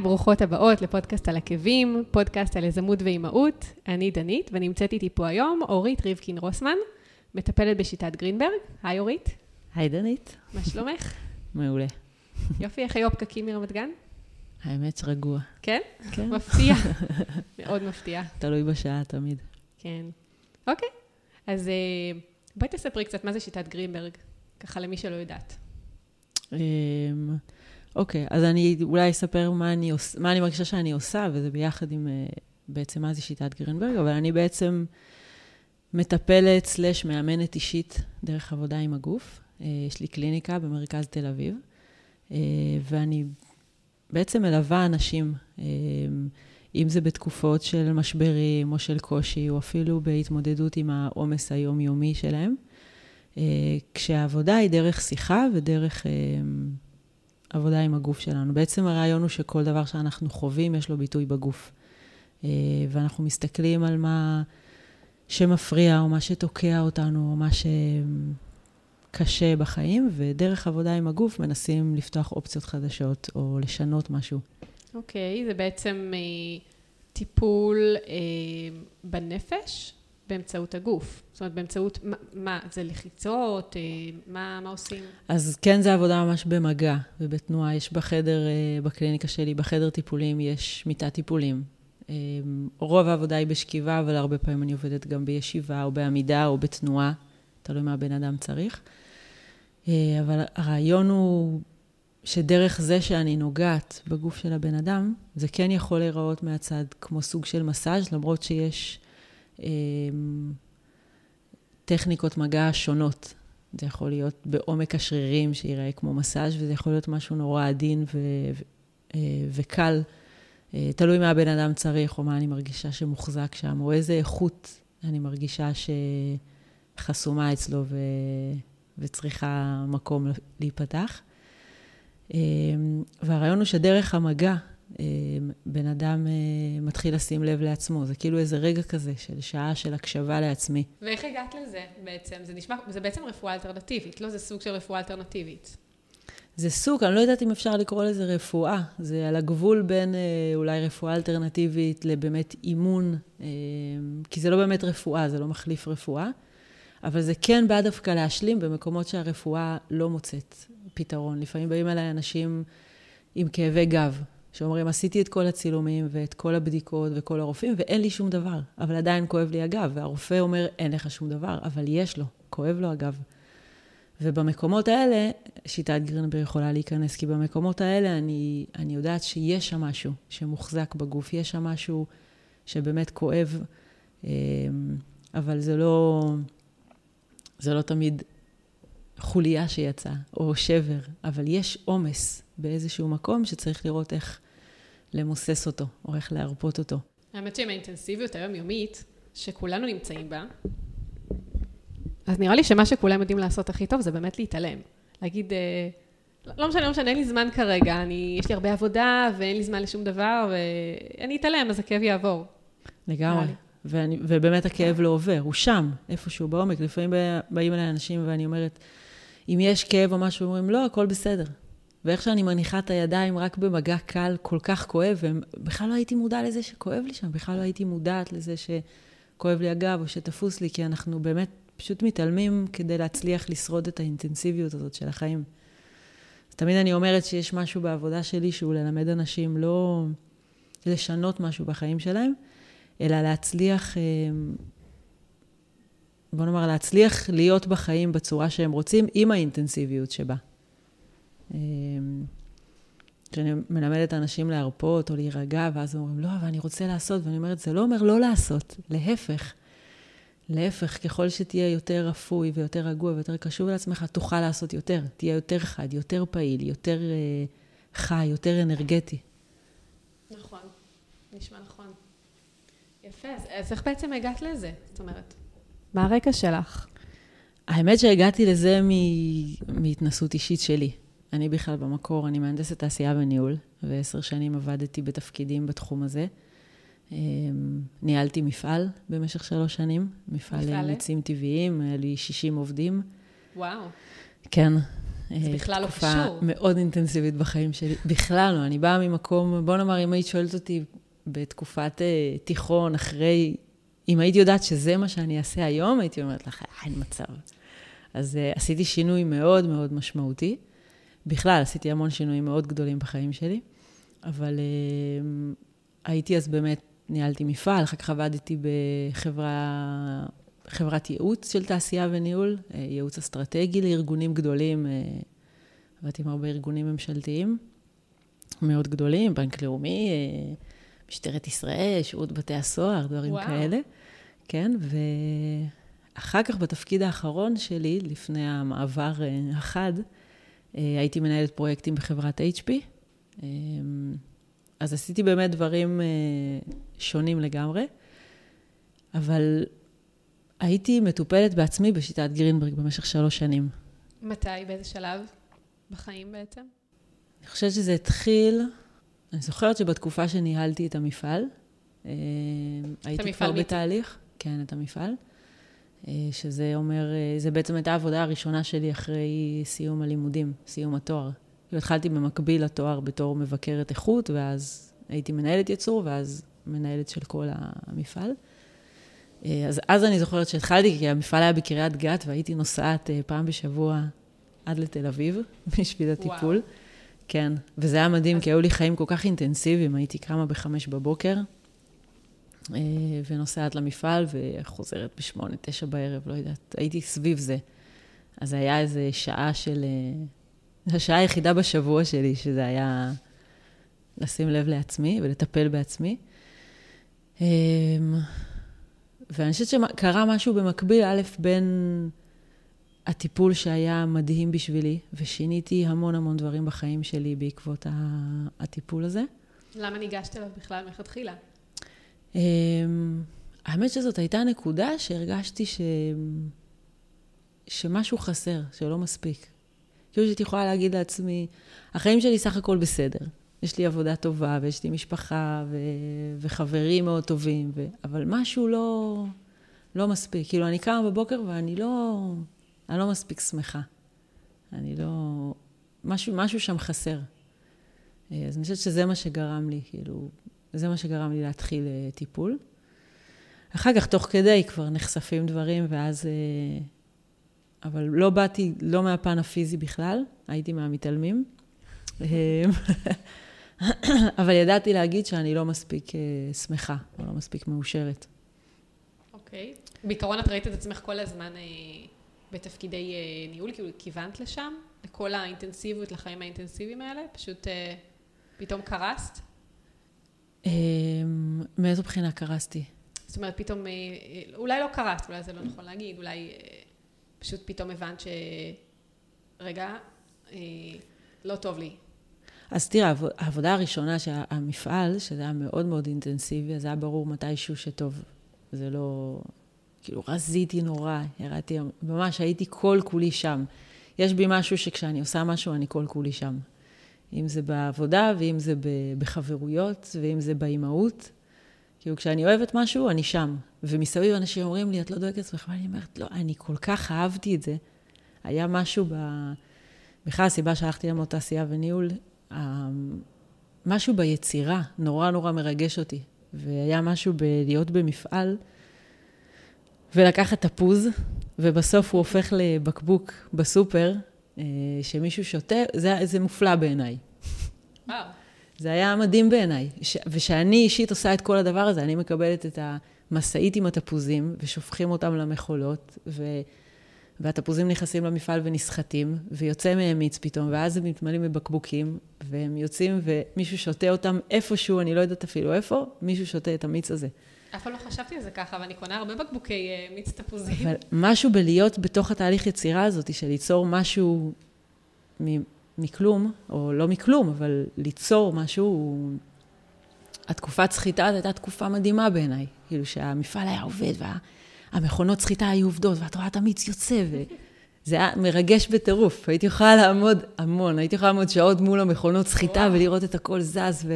היי, ברוכות הבאות לפודקאסט על עקבים, פודקאסט על יזמות ואימהות. אני דנית, ונמצאת איתי פה היום אורית ריבקין רוסמן, מטפלת בשיטת גרינברג. היי אורית. היי דנית. מה שלומך? מעולה. יופי, איך היו הפקקים מרמת גן? האמת שרגוע. כן? כן. מפתיע. מאוד מפתיע. תלוי בשעה תמיד. כן. אוקיי, אז אה, בואי תספרי קצת מה זה שיטת גרינברג, ככה למי שלא יודעת. אוקיי, אז אני אולי אספר מה אני, עוש, מה אני מרגישה שאני עושה, וזה ביחד עם אה, בעצם מה זה שיטת גרינברג, אבל אני בעצם מטפלת סלש מאמנת אישית דרך עבודה עם הגוף. אה, יש לי קליניקה במרכז תל אביב, אה, ואני בעצם מלווה אנשים, אם זה בתקופות של משברים או של קושי, או אפילו בהתמודדות עם העומס היומיומי שלהם, כשהעבודה היא דרך שיחה ודרך... עבודה עם הגוף שלנו. בעצם הרעיון הוא שכל דבר שאנחנו חווים, יש לו ביטוי בגוף. אה, ואנחנו מסתכלים על מה שמפריע, או מה שתוקע אותנו, או מה שקשה בחיים, ודרך עבודה עם הגוף מנסים לפתוח אופציות חדשות, או לשנות משהו. אוקיי, okay, זה בעצם אה, טיפול אה, בנפש? באמצעות הגוף? זאת אומרת, באמצעות, מה, מה זה לחיצות? אה, מה, מה עושים? אז כן, זה עבודה ממש במגע ובתנועה. יש בחדר, אה, בקליניקה שלי, בחדר טיפולים, יש מיטת טיפולים. אה, רוב העבודה היא בשכיבה, אבל הרבה פעמים אני עובדת גם בישיבה, או בעמידה, או בתנועה, תלוי מה הבן אדם צריך. אבל הרעיון הוא שדרך זה שאני נוגעת בגוף של הבן אדם, זה כן יכול להיראות מהצד כמו סוג של מסאז', למרות שיש טכניקות מגע שונות. זה יכול להיות בעומק השרירים, שיראה כמו מסאז', וזה יכול להיות משהו נורא עדין ו- ו- אה, וקל. אה, תלוי מה הבן אדם צריך, או מה אני מרגישה שמוחזק שם, או איזה איכות אני מרגישה שחסומה אצלו ו... וצריכה מקום להיפתח. אמ, והרעיון הוא שדרך המגע בן אדם אה, מתחיל לשים לב לעצמו. זה כאילו איזה רגע כזה של שעה של הקשבה לעצמי. ואיך הגעת לזה בעצם? זה נשמע, זה בעצם רפואה אלטרנטיבית, לא? זה סוג של רפואה אלטרנטיבית. זה סוג, אני לא יודעת אם אפשר לקרוא לזה רפואה. זה על הגבול בין אה, אולי רפואה אלטרנטיבית לבאמת אימון, כי זה לא באמת רפואה, זה לא מחליף רפואה, אבל זה כן בא דווקא להשלים במקומות שהרפואה לא מוצאת פתרון. לפעמים באים אליי אנשים עם כאבי גב, שאומרים, עשיתי את כל הצילומים ואת כל הבדיקות וכל הרופאים, ואין לי שום דבר, אבל עדיין כואב לי הגב. והרופא אומר, אין לך שום דבר, אבל יש לו, כואב לו הגב. ובמקומות האלה, שיטת גרינברג יכולה להיכנס, כי במקומות האלה אני, אני יודעת שיש שם משהו שמוחזק בגוף, יש שם משהו שבאמת כואב, אמ, אבל זה לא, זה לא תמיד חוליה שיצאה, או שבר, אבל יש עומס באיזשהו מקום שצריך לראות איך למוסס אותו, או איך להרפות אותו. האמת שעם האינטנסיביות היומיומית, שכולנו נמצאים בה, אז נראה לי שמה שכולם יודעים לעשות הכי טוב זה באמת להתעלם. להגיד, אה, לא משנה, לא משנה, אין לי זמן כרגע, אני, יש לי הרבה עבודה ואין לי זמן לשום דבר, ואני אתעלם, אז הכאב יעבור. לגמרי. ואני, ובאמת הכאב לא עובר, הוא שם, איפשהו בעומק. לפעמים באים אליי אנשים ואני אומרת, אם יש כאב או משהו, אומרים, לא, הכל בסדר. ואיך שאני מניחה את הידיים רק במגע קל, כל כך כואב, ובכלל לא הייתי מודע לזה שכואב לי שם, בכלל לא הייתי מודעת לזה שכואב לי הגב או שתפוס לי, כי אנחנו באמת פשוט מתעלמים כדי להצליח לשרוד את האינטנסיביות הזאת של החיים. אז תמיד אני אומרת שיש משהו בעבודה שלי שהוא ללמד אנשים לא לשנות משהו בחיים שלהם, אלא להצליח, אה, בוא נאמר, להצליח להיות בחיים בצורה שהם רוצים, עם האינטנסיביות שבה. אמ, כשאני מלמדת אנשים להרפות או להירגע, ואז הם אומרים, לא, אבל אני רוצה לעשות, ואני אומרת, זה לא אומר לא לעשות, להפך. להפך, ככל שתהיה יותר רפוי ויותר רגוע ויותר קשוב לעצמך, תוכל לעשות יותר. תהיה יותר חד, יותר פעיל, יותר uh, חי, יותר אנרגטי. נכון, נשמע נכון. יפה, אז, אז איך בעצם הגעת לזה? זאת אומרת, מה הרקע שלך? האמת שהגעתי לזה מהתנסות אישית שלי. אני בכלל במקור, אני מהנדסת תעשייה וניהול, ועשר שנים עבדתי בתפקידים בתחום הזה. אמ, ניהלתי מפעל במשך שלוש שנים, מפעל למיצים טבעיים, היה לי 60 עובדים. וואו. כן, זה בכלל לא קשור. תקופה מאוד אינטנסיבית בחיים שלי. בכלל לא, אני באה ממקום, בוא נאמר, אם היית שואלת אותי בתקופת uh, תיכון, אחרי, אם הייתי יודעת שזה מה שאני אעשה היום, הייתי אומרת לך, אין מצב. אז uh, עשיתי שינוי מאוד מאוד משמעותי. בכלל, עשיתי המון שינויים מאוד גדולים בחיים שלי, אבל uh, הייתי אז באמת, ניהלתי מפעל, אחר כך עבדתי בחברה, חברת ייעוץ של תעשייה וניהול, uh, ייעוץ אסטרטגי לארגונים גדולים, uh, עבדתי עם הרבה ארגונים ממשלתיים מאוד גדולים, בנק לאומי, משטרת ישראל, שירות בתי הסוהר, דברים וואו. כאלה. כן, ואחר כך בתפקיד האחרון שלי, לפני המעבר החד, הייתי מנהלת פרויקטים בחברת HP. אז עשיתי באמת דברים שונים לגמרי, אבל הייתי מטופלת בעצמי בשיטת גרינברג במשך שלוש שנים. מתי? באיזה שלב בחיים בעצם? אני חושבת שזה התחיל, אני זוכרת שבתקופה שניהלתי את המפעל, אה, הייתי כבר. בתהליך, כן, את המפעל, אה, שזה אומר, אה, זה בעצם הייתה העבודה הראשונה שלי אחרי סיום הלימודים, סיום התואר. התחלתי במקביל לתואר בתור מבקרת איכות, ואז הייתי מנהלת ייצור, ואז מנהלת של כל המפעל. אז אז אני זוכרת שהתחלתי, כי המפעל היה בקריית גת, והייתי נוסעת פעם בשבוע עד לתל אביב בשביל הטיפול. וואו. כן, וזה היה מדהים, אז... כי היו לי חיים כל כך אינטנסיביים, הייתי קמה בחמש בבוקר, אה, ונוסעת למפעל, וחוזרת בשמונה, תשע בערב, לא יודעת, הייתי סביב זה. אז היה איזו שעה של... אה, השעה היחידה בשבוע שלי, שזה היה לשים לב לעצמי ולטפל בעצמי. אה, ואני חושבת שקרה משהו במקביל, א', בין הטיפול שהיה מדהים בשבילי, ושיניתי המון המון דברים בחיים שלי בעקבות הטיפול הזה. למה ניגשת אליו בכלל מלכתחילה? אמ, האמת שזאת הייתה נקודה שהרגשתי ש... שמשהו חסר, שלא מספיק. כאילו שהייתי יכולה להגיד לעצמי, החיים שלי סך הכל בסדר. יש לי עבודה טובה, ויש לי משפחה, ו... וחברים מאוד טובים, ו... אבל משהו לא, לא מספיק. כאילו, אני קמה בבוקר ואני לא... אני לא מספיק שמחה. אני לא... משהו, משהו שם חסר. אז אני חושבת שזה מה שגרם לי, כאילו, זה מה שגרם לי להתחיל אה, טיפול. אחר כך, תוך כדי, כבר נחשפים דברים, ואז... אה, אבל לא באתי, לא מהפן הפיזי בכלל, הייתי מהמתעלמים. אבל ידעתי להגיד שאני לא מספיק שמחה, או לא מספיק מאושרת. אוקיי. Okay. בעיקרון את ראית את עצמך כל הזמן בתפקידי אה, ניהול, כאילו כיוונת לשם, לכל האינטנסיביות, לחיים האינטנסיביים האלה? פשוט אה, פתאום קרסת? אמ, מאיזו בחינה קרסתי? זאת אומרת, פתאום, אה, אולי לא קרסת, אולי זה לא נכון להגיד, אולי פשוט פתאום הבנת ש... רגע, לא טוב לי. אז תראה, העבודה הראשונה שהמפעל, שזה היה מאוד מאוד אינטנסיבי, אז היה ברור מתישהו שטוב, זה לא, כאילו רזיתי נורא, ירדתי, ממש הייתי כל כולי שם. יש בי משהו שכשאני עושה משהו, אני כל כולי שם. אם זה בעבודה, ואם זה בחברויות, ואם זה באימהות. כאילו, כשאני אוהבת משהו, אני שם. ומסביב אנשים אומרים לי, את לא דואגת לעצמך? ואני אומרת, לא, אני כל כך אהבתי את זה. היה משהו ב... בכלל, הסיבה שהלכתי ללמוד תעשייה וניהול, משהו ביצירה נורא נורא מרגש אותי. והיה משהו בלהיות במפעל ולקחת תפוז, ובסוף הוא הופך לבקבוק בסופר, שמישהו שותה, זה, זה מופלא בעיניי. וואו. זה היה מדהים בעיניי. ושאני אישית עושה את כל הדבר הזה, אני מקבלת את המשאית עם התפוזים, ושופכים אותם למכולות, ו... והתפוזים נכנסים למפעל ונסחטים, ויוצא מהם מיץ פתאום, ואז הם מתמלאים בבקבוקים, והם יוצאים ומישהו שותה אותם איפשהו, אני לא יודעת אפילו איפה, מישהו שותה את המיץ הזה. אף פעם לא חשבתי על זה ככה, ואני קונה הרבה בקבוקי uh, מיץ תפוזים. אבל משהו בלהיות בתוך התהליך יצירה הזאת, של ליצור משהו מ- מכלום, או לא מכלום, אבל ליצור משהו... התקופת סחיטה הזו הייתה תקופה מדהימה בעיניי. כאילו שהמפעל היה עובד, והמכונות סחיטה היו עובדות, ואת רואה את המיץ יוצא, וזה היה מרגש בטירוף. הייתי יכולה לעמוד המון, הייתי יכולה לעמוד שעות מול המכונות סחיטה. ולראות את הכל זז,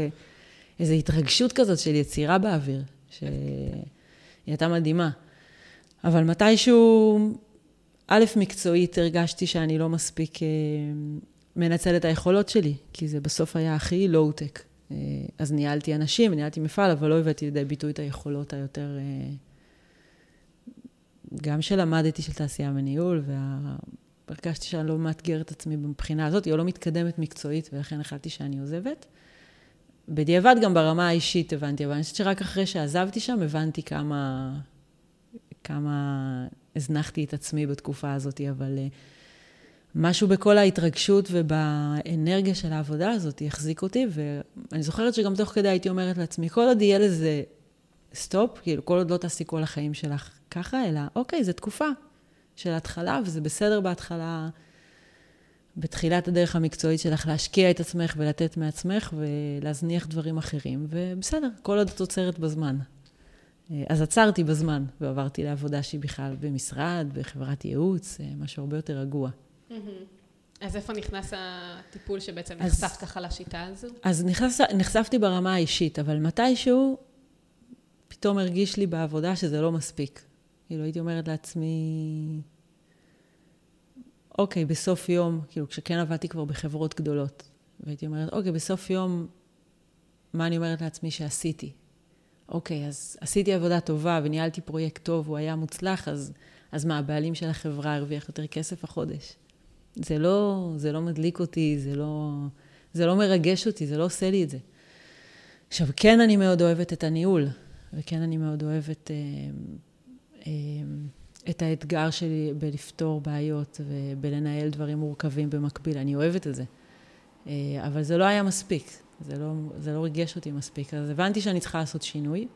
ואיזו התרגשות כזאת של יצירה באוויר. שהיא הייתה מדהימה. אבל מתישהו א', מקצועית הרגשתי שאני לא מספיק אה, מנצלת את היכולות שלי, כי זה בסוף היה הכי לואו-טק. אה, אז ניהלתי אנשים, ניהלתי מפעל, אבל לא הבאתי לידי ביטוי את היכולות היותר... אה, גם שלמדתי של תעשייה וניהול, והרגשתי שאני לא מאתגרת את עצמי מבחינה הזאת, או לא מתקדמת מקצועית, ולכן החלטתי שאני עוזבת. בדיעבד גם ברמה האישית הבנתי, אבל אני חושבת שרק אחרי שעזבתי שם הבנתי כמה, כמה הזנחתי את עצמי בתקופה הזאת, אבל uh, משהו בכל ההתרגשות ובאנרגיה של העבודה הזאת החזיק אותי, ואני זוכרת שגם תוך כדי הייתי אומרת לעצמי, כל עוד יהיה לזה סטופ, כאילו כל עוד לא תעשי כל החיים שלך ככה, אלא אוקיי, זו תקופה של התחלה, וזה בסדר בהתחלה. בתחילת הדרך המקצועית שלך להשקיע את עצמך ולתת מעצמך ולהזניח דברים אחרים, ובסדר, כל עוד את עוצרת בזמן. אז עצרתי בזמן ועברתי לעבודה שהיא בכלל במשרד, בחברת ייעוץ, משהו הרבה יותר רגוע. אז איפה נכנס הטיפול שבעצם נחשף ככה לשיטה הזו? אז נחשף, נחשפתי ברמה האישית, אבל מתישהו פתאום הרגיש לי בעבודה שזה לא מספיק. כאילו הייתי אומרת לעצמי, אוקיי, בסוף יום, כאילו כשכן עבדתי כבר בחברות גדולות, והייתי אומרת, אוקיי, בסוף יום, מה אני אומרת לעצמי שעשיתי? אוקיי, אז עשיתי עבודה טובה וניהלתי פרויקט טוב, הוא היה מוצלח, אז, אז מה, הבעלים של החברה הרוויח יותר כסף החודש? זה לא, זה לא מדליק אותי, זה לא, זה לא מרגש אותי, זה לא עושה לי את זה. עכשיו, כן אני מאוד אוהבת את הניהול, וכן אני מאוד אוהבת... אה, אה, את האתגר שלי בלפתור בעיות ובלנהל דברים מורכבים במקביל. אני אוהבת את זה. אה, אבל זה לא היה מספיק, זה לא, זה לא ריגש אותי מספיק. אז הבנתי שאני צריכה לעשות שינוי,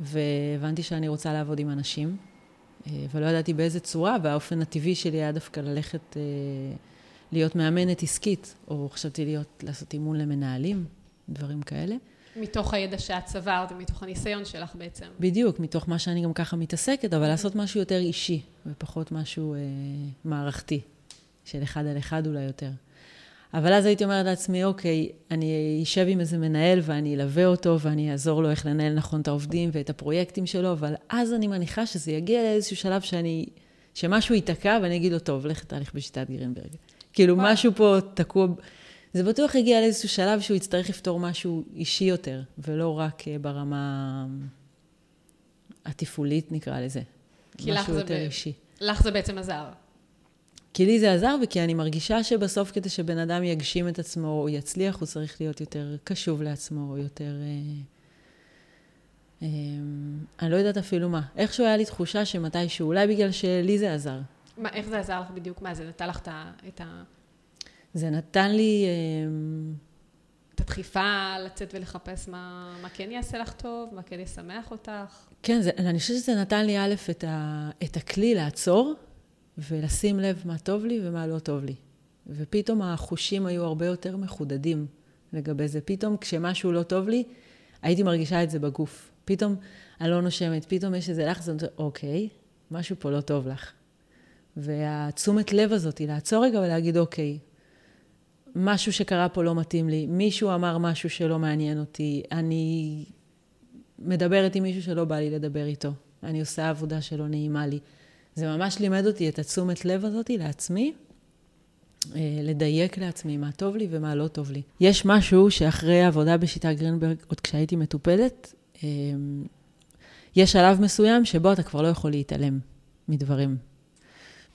והבנתי שאני רוצה לעבוד עם אנשים, אה, ולא ידעתי באיזה צורה, והאופן הטבעי שלי היה דווקא ללכת, אה, להיות מאמנת עסקית, או חשבתי להיות, לעשות אימון למנהלים, דברים כאלה. מתוך הידע שאת צברת ומתוך הניסיון שלך בעצם. בדיוק, מתוך מה שאני גם ככה מתעסקת, אבל לעשות משהו יותר אישי, ופחות משהו אה, מערכתי, של אחד על אחד אולי יותר. אבל אז הייתי אומרת לעצמי, אוקיי, אני אשב עם איזה מנהל ואני אלווה אותו ואני אעזור לו איך לנהל נכון את העובדים ואת הפרויקטים שלו, אבל אז אני מניחה שזה יגיע לאיזשהו שלב שאני, שמשהו ייתקע ואני אגיד לו, טוב, לך תהליך בשיטת גרינברג. כאילו, משהו פה תקוע... זה בטוח הגיע לאיזשהו שלב שהוא יצטרך לפתור משהו אישי יותר, ולא רק אה, ברמה התפעולית, נקרא לזה. משהו יותר ב... אישי. לך זה בעצם עזר. כי לי זה עזר, וכי אני מרגישה שבסוף כדי שבן אדם יגשים את עצמו או יצליח, הוא צריך להיות יותר קשוב לעצמו, או יותר... אה, אה, אני לא יודעת אפילו מה. איכשהו היה לי תחושה שמתישהו, אולי בגלל שלי זה עזר. מה, איך זה עזר לך בדיוק? מה, זה נתן לך את ה... זה נתן לי... אמ, את הדחיפה לצאת ולחפש מה, מה כן יעשה לך טוב, מה כן ישמח אותך. כן, זה, אני חושבת שזה נתן לי א', את, ה, את הכלי לעצור ולשים לב מה טוב לי ומה לא טוב לי. ופתאום החושים היו הרבה יותר מחודדים לגבי זה. פתאום כשמשהו לא טוב לי, הייתי מרגישה את זה בגוף. פתאום אני לא נושמת, פתאום יש איזה לחץ, אוקיי, משהו פה לא טוב לך. והתשומת לב הזאת היא לעצור רגע ולהגיד, אוקיי, משהו שקרה פה לא מתאים לי, מישהו אמר משהו שלא מעניין אותי, אני מדברת עם מישהו שלא בא לי לדבר איתו, אני עושה עבודה שלא נעימה לי. זה ממש לימד אותי את התשומת לב הזאת לעצמי, אה, לדייק לעצמי מה טוב לי ומה לא טוב לי. יש משהו שאחרי העבודה בשיטה גרינברג, עוד כשהייתי מטופלת, אה, יש שלב מסוים שבו אתה כבר לא יכול להתעלם מדברים.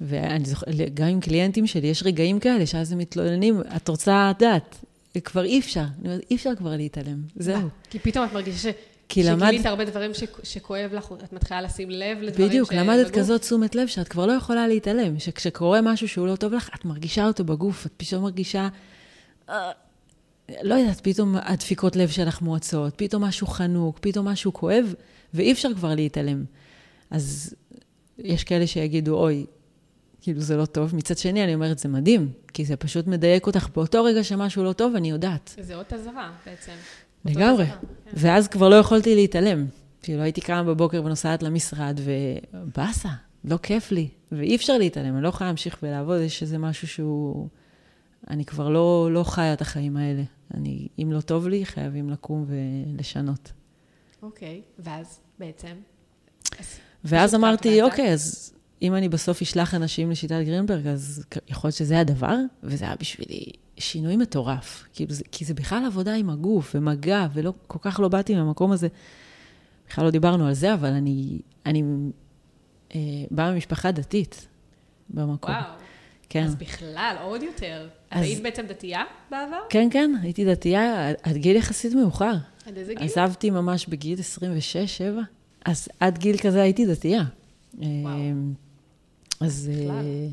ואני זוכרת, גם עם קליינטים שלי, יש רגעים כאלה שאז הם מתלוננים, את רוצה לדעת, כבר אי אפשר, אני אומרת, אי אפשר כבר להתעלם, זהו. כי פתאום את מרגישה ש... כי למד... שגילית הרבה דברים ש... שכואב לך, את מתחילה לשים לב לדברים בדיוק, ש... למדת בגוף. כזאת תשומת לב שאת כבר לא יכולה להתעלם, שכשקורה משהו שהוא לא טוב לך, את מרגישה אותו בגוף, את פתאום מרגישה, אה, לא יודעת, פתאום הדפיקות לב שלך מועצות, פתאום משהו חנוק, פתאום משהו כואב, ואי אפשר כבר להתעלם. אז יש כאלה שיגידו, אוי, כאילו זה לא טוב. מצד שני, אני אומרת, זה מדהים, כי זה פשוט מדייק אותך. באותו רגע שמשהו לא טוב, אני יודעת. זה אות אזהרה בעצם. לגמרי. כן. ואז כבר לא יכולתי להתעלם. כאילו, הייתי קמה בבוקר ונוסעת למשרד, ובאסה, לא כיף לי. ואי אפשר להתעלם, אני לא יכולה להמשיך ולעבוד, יש איזה משהו שהוא... אני כבר לא, לא חיה את החיים האלה. אני, אם לא טוב לי, חייבים לקום ולשנות. אוקיי, ואז בעצם? ואז אמרתי, אוקיי, אז אם אני בסוף אשלח אנשים לשיטת גרינברג, אז יכול להיות שזה הדבר, וזה היה בשבילי שינוי מטורף. כאילו זה, כי זה בכלל עבודה עם הגוף ומגע, ולא, כל כך לא באתי מהמקום הזה. בכלל לא דיברנו על זה, אבל אני, אני אה, באה ממשפחה דתית במקום. וואו. כן. אז בכלל, עוד יותר. אז-. היית בעצם דתייה בעבר? כן, כן, הייתי דתייה עד גיל יחסית מאוחר. עד איזה גיל? עזבתי ממש בגיל 26-7, אז עד גיל כזה הייתי דתייה. וואו. אז בכלל. אה,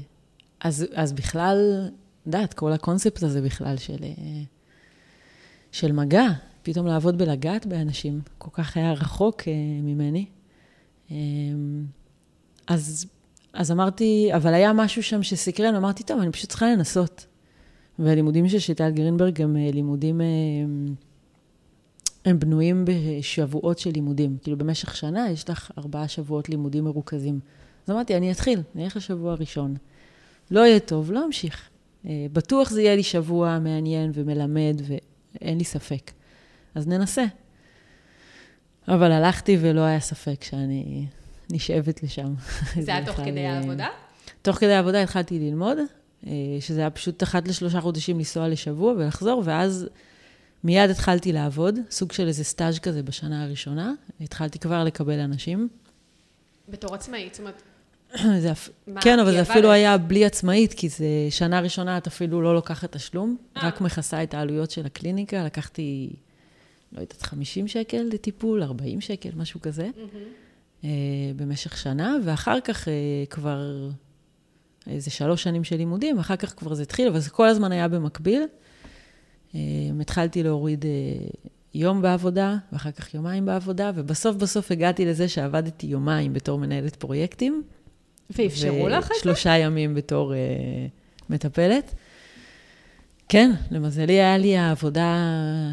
אז, אז בכלל, יודעת, כל הקונספט הזה בכלל של, אה, של מגע, פתאום לעבוד בלגעת באנשים, כל כך היה רחוק אה, ממני. אז, אז אמרתי, אבל היה משהו שם שסקרן, אמרתי, טוב, אני פשוט צריכה לנסות. והלימודים של שיטת גרינברג הם לימודים, הם בנויים בשבועות של לימודים. כאילו, במשך שנה יש לך ארבעה שבועות לימודים מרוכזים. אז אמרתי, אני אתחיל, אני אלך לשבוע הראשון. לא יהיה טוב, לא אמשיך. אה, בטוח זה יהיה לי שבוע מעניין ומלמד, ואין לי ספק. אז ננסה. אבל הלכתי ולא היה ספק שאני נשאבת לשם. זה היה תוך כדי אה, העבודה? תוך כדי העבודה התחלתי ללמוד, אה, שזה היה פשוט אחת לשלושה חודשים לנסוע לשבוע ולחזור, ואז מיד התחלתי לעבוד, סוג של איזה סטאז' כזה בשנה הראשונה. התחלתי כבר לקבל אנשים. בתור עצמאית, זאת אומרת, זה אפ... מה, כן, אבל זה? אפילו היה בלי עצמאית, כי זה שנה ראשונה את אפילו לא לוקחת תשלום, אה. רק מכסה את העלויות של הקליניקה. לקחתי, לא יודעת, 50 שקל לטיפול, 40 שקל, משהו כזה, אה, במשך שנה, ואחר כך אה, כבר איזה שלוש שנים של לימודים, אחר כך כבר זה התחיל, אבל זה כל הזמן היה במקביל. התחלתי להוריד יום בעבודה, ואחר כך יומיים בעבודה, ובסוף בסוף הגעתי לזה שעבדתי יומיים בתור מנהלת פרויקטים. ואפשרו לך את זה? ושלושה ימים בתור uh, מטפלת. כן, למזלי היה לי העבודה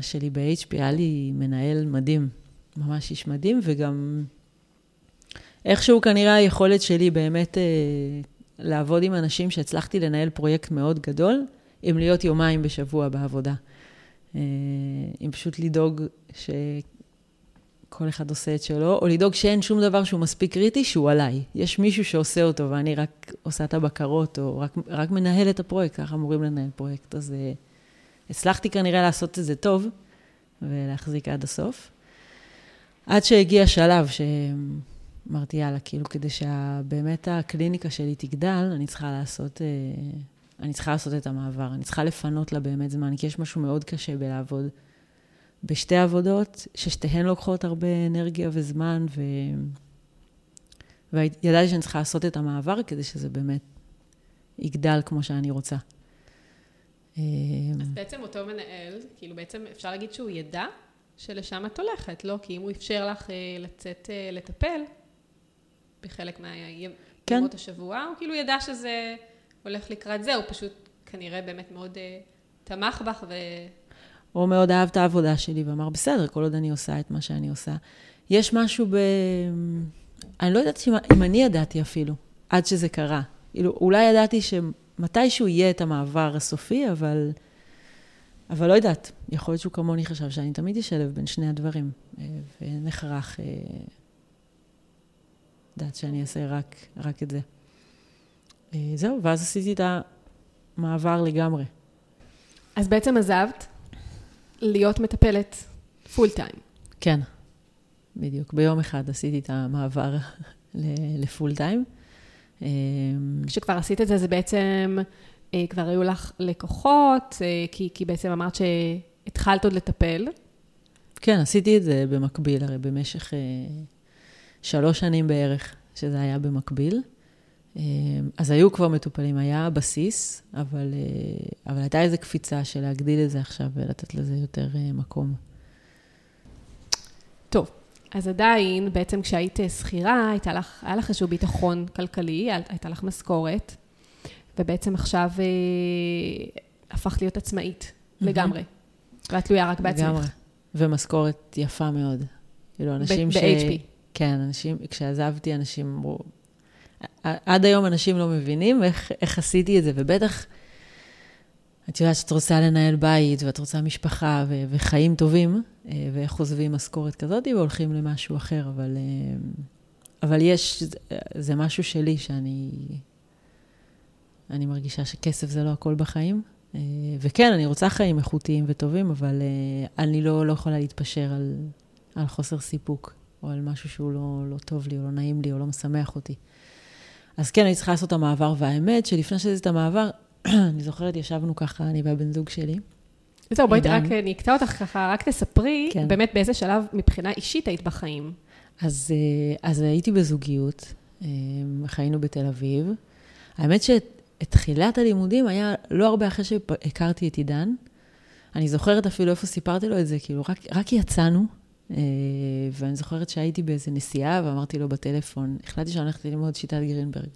שלי ב-HP, היה לי מנהל מדהים, ממש איש מדהים, וגם איכשהו כנראה היכולת שלי באמת uh, לעבוד עם אנשים שהצלחתי לנהל פרויקט מאוד גדול, עם להיות יומיים בשבוע בעבודה. Uh, עם פשוט לדאוג שכל אחד עושה את שלו, או לדאוג שאין שום דבר שהוא מספיק קריטי, שהוא עליי. יש מישהו שעושה אותו ואני רק עושה את הבקרות, או רק, רק מנהל את הפרויקט, ככה אמורים לנהל פרויקט. אז uh, הצלחתי כנראה לעשות את זה טוב, ולהחזיק עד הסוף. עד שהגיע שלב שאמרתי, יאללה, כאילו, כדי שבאמת הקליניקה שלי תגדל, אני צריכה לעשות, אה, אני צריכה לעשות את המעבר. אני צריכה לפנות לה באמת זמן, כי יש משהו מאוד קשה בלעבוד בשתי עבודות, ששתיהן לוקחות הרבה אנרגיה וזמן, ו... וידעתי שאני צריכה לעשות את המעבר כדי שזה באמת יגדל כמו שאני רוצה. אז בעצם אותו מנהל, כאילו בעצם אפשר להגיד שהוא ידע שלשם את הולכת, לא? כי אם הוא אפשר לך אה, לצאת אה, לטפל בחלק מהימות כן. השבוע, הוא כאילו ידע שזה הולך לקראת זה, הוא פשוט כנראה באמת מאוד אה, תמך בך ו... הוא מאוד אהב את העבודה שלי ואמר, בסדר, כל עוד אני עושה את מה שאני עושה. יש משהו ב... אני לא יודעת אם, אני ידעתי אפילו, עד שזה קרה. כאילו, אולי ידעתי שמתישהו יהיה את המעבר הסופי, אבל, אבל לא יודעת. יכול להיות שהוא כמוני חשב שאני תמיד אשלב בין שני הדברים, אה, ואין הכרח אה, לדעת שאני אעשה רק, רק את זה. אה, זהו, ואז עשיתי את המעבר לגמרי. אז בעצם עזבת להיות מטפלת פול טיים. כן, בדיוק. ביום אחד עשיתי את המעבר לפול טיים. אמ, כשכבר עשית את זה, זה בעצם, אה, כבר היו לך לקוחות, אה, כי, כי בעצם אמרת שהתחלת עוד לטפל. כן, עשיתי את זה במקביל, הרי במשך אה, שלוש שנים בערך, שזה היה במקביל. אמ, אז היו כבר מטופלים, היה בסיס, אבל, אה, אבל הייתה איזו קפיצה של להגדיל את זה עכשיו ולתת לזה יותר אה, מקום. טוב, אז עדיין, בעצם כשהיית שכירה, הייתה לך, היה לך איזשהו ביטחון כלכלי, הייתה לך משכורת, ובעצם עכשיו אה, הפכת להיות עצמאית לגמרי. ואת תלויה רק בעצמך. לגמרי. ומשכורת יפה מאוד. כאילו, אנשים ב- ש... ב-HP. כן, אנשים, כשעזבתי, אנשים אמרו... עד היום אנשים לא מבינים איך, איך עשיתי את זה, ובטח, את יודעת שאת רוצה לנהל בית, ואת רוצה משפחה ו- וחיים טובים, אה, ואיך עוזבים משכורת כזאת והולכים למשהו אחר, אבל, אה, אבל יש, זה, זה משהו שלי שאני... אני מרגישה שכסף זה לא הכל בחיים. אה, וכן, אני רוצה חיים איכותיים וטובים, אבל אני לא, לא יכולה להתפשר על, על חוסר סיפוק, או על משהו שהוא לא, לא טוב לי, או לא נעים לי, או לא משמח אותי. אז כן, אני צריכה לעשות את המעבר, והאמת שלפני שעשיתי את המעבר, אני זוכרת, ישבנו ככה, אני והבן זוג שלי. זהו, בואי רק, אני אקטע אותך ככה, רק תספרי, כן. באמת באיזה שלב מבחינה אישית היית בחיים. אז, אז הייתי בזוגיות, חיינו בתל אביב. האמת שאת תחילת הלימודים היה לא הרבה אחרי שהכרתי את עידן. אני זוכרת אפילו איפה סיפרתי לו את זה, כאילו, רק, רק יצאנו, ואני זוכרת שהייתי באיזה נסיעה ואמרתי לו בטלפון, החלטתי שאני הולכת ללמוד שיטת גרינברג.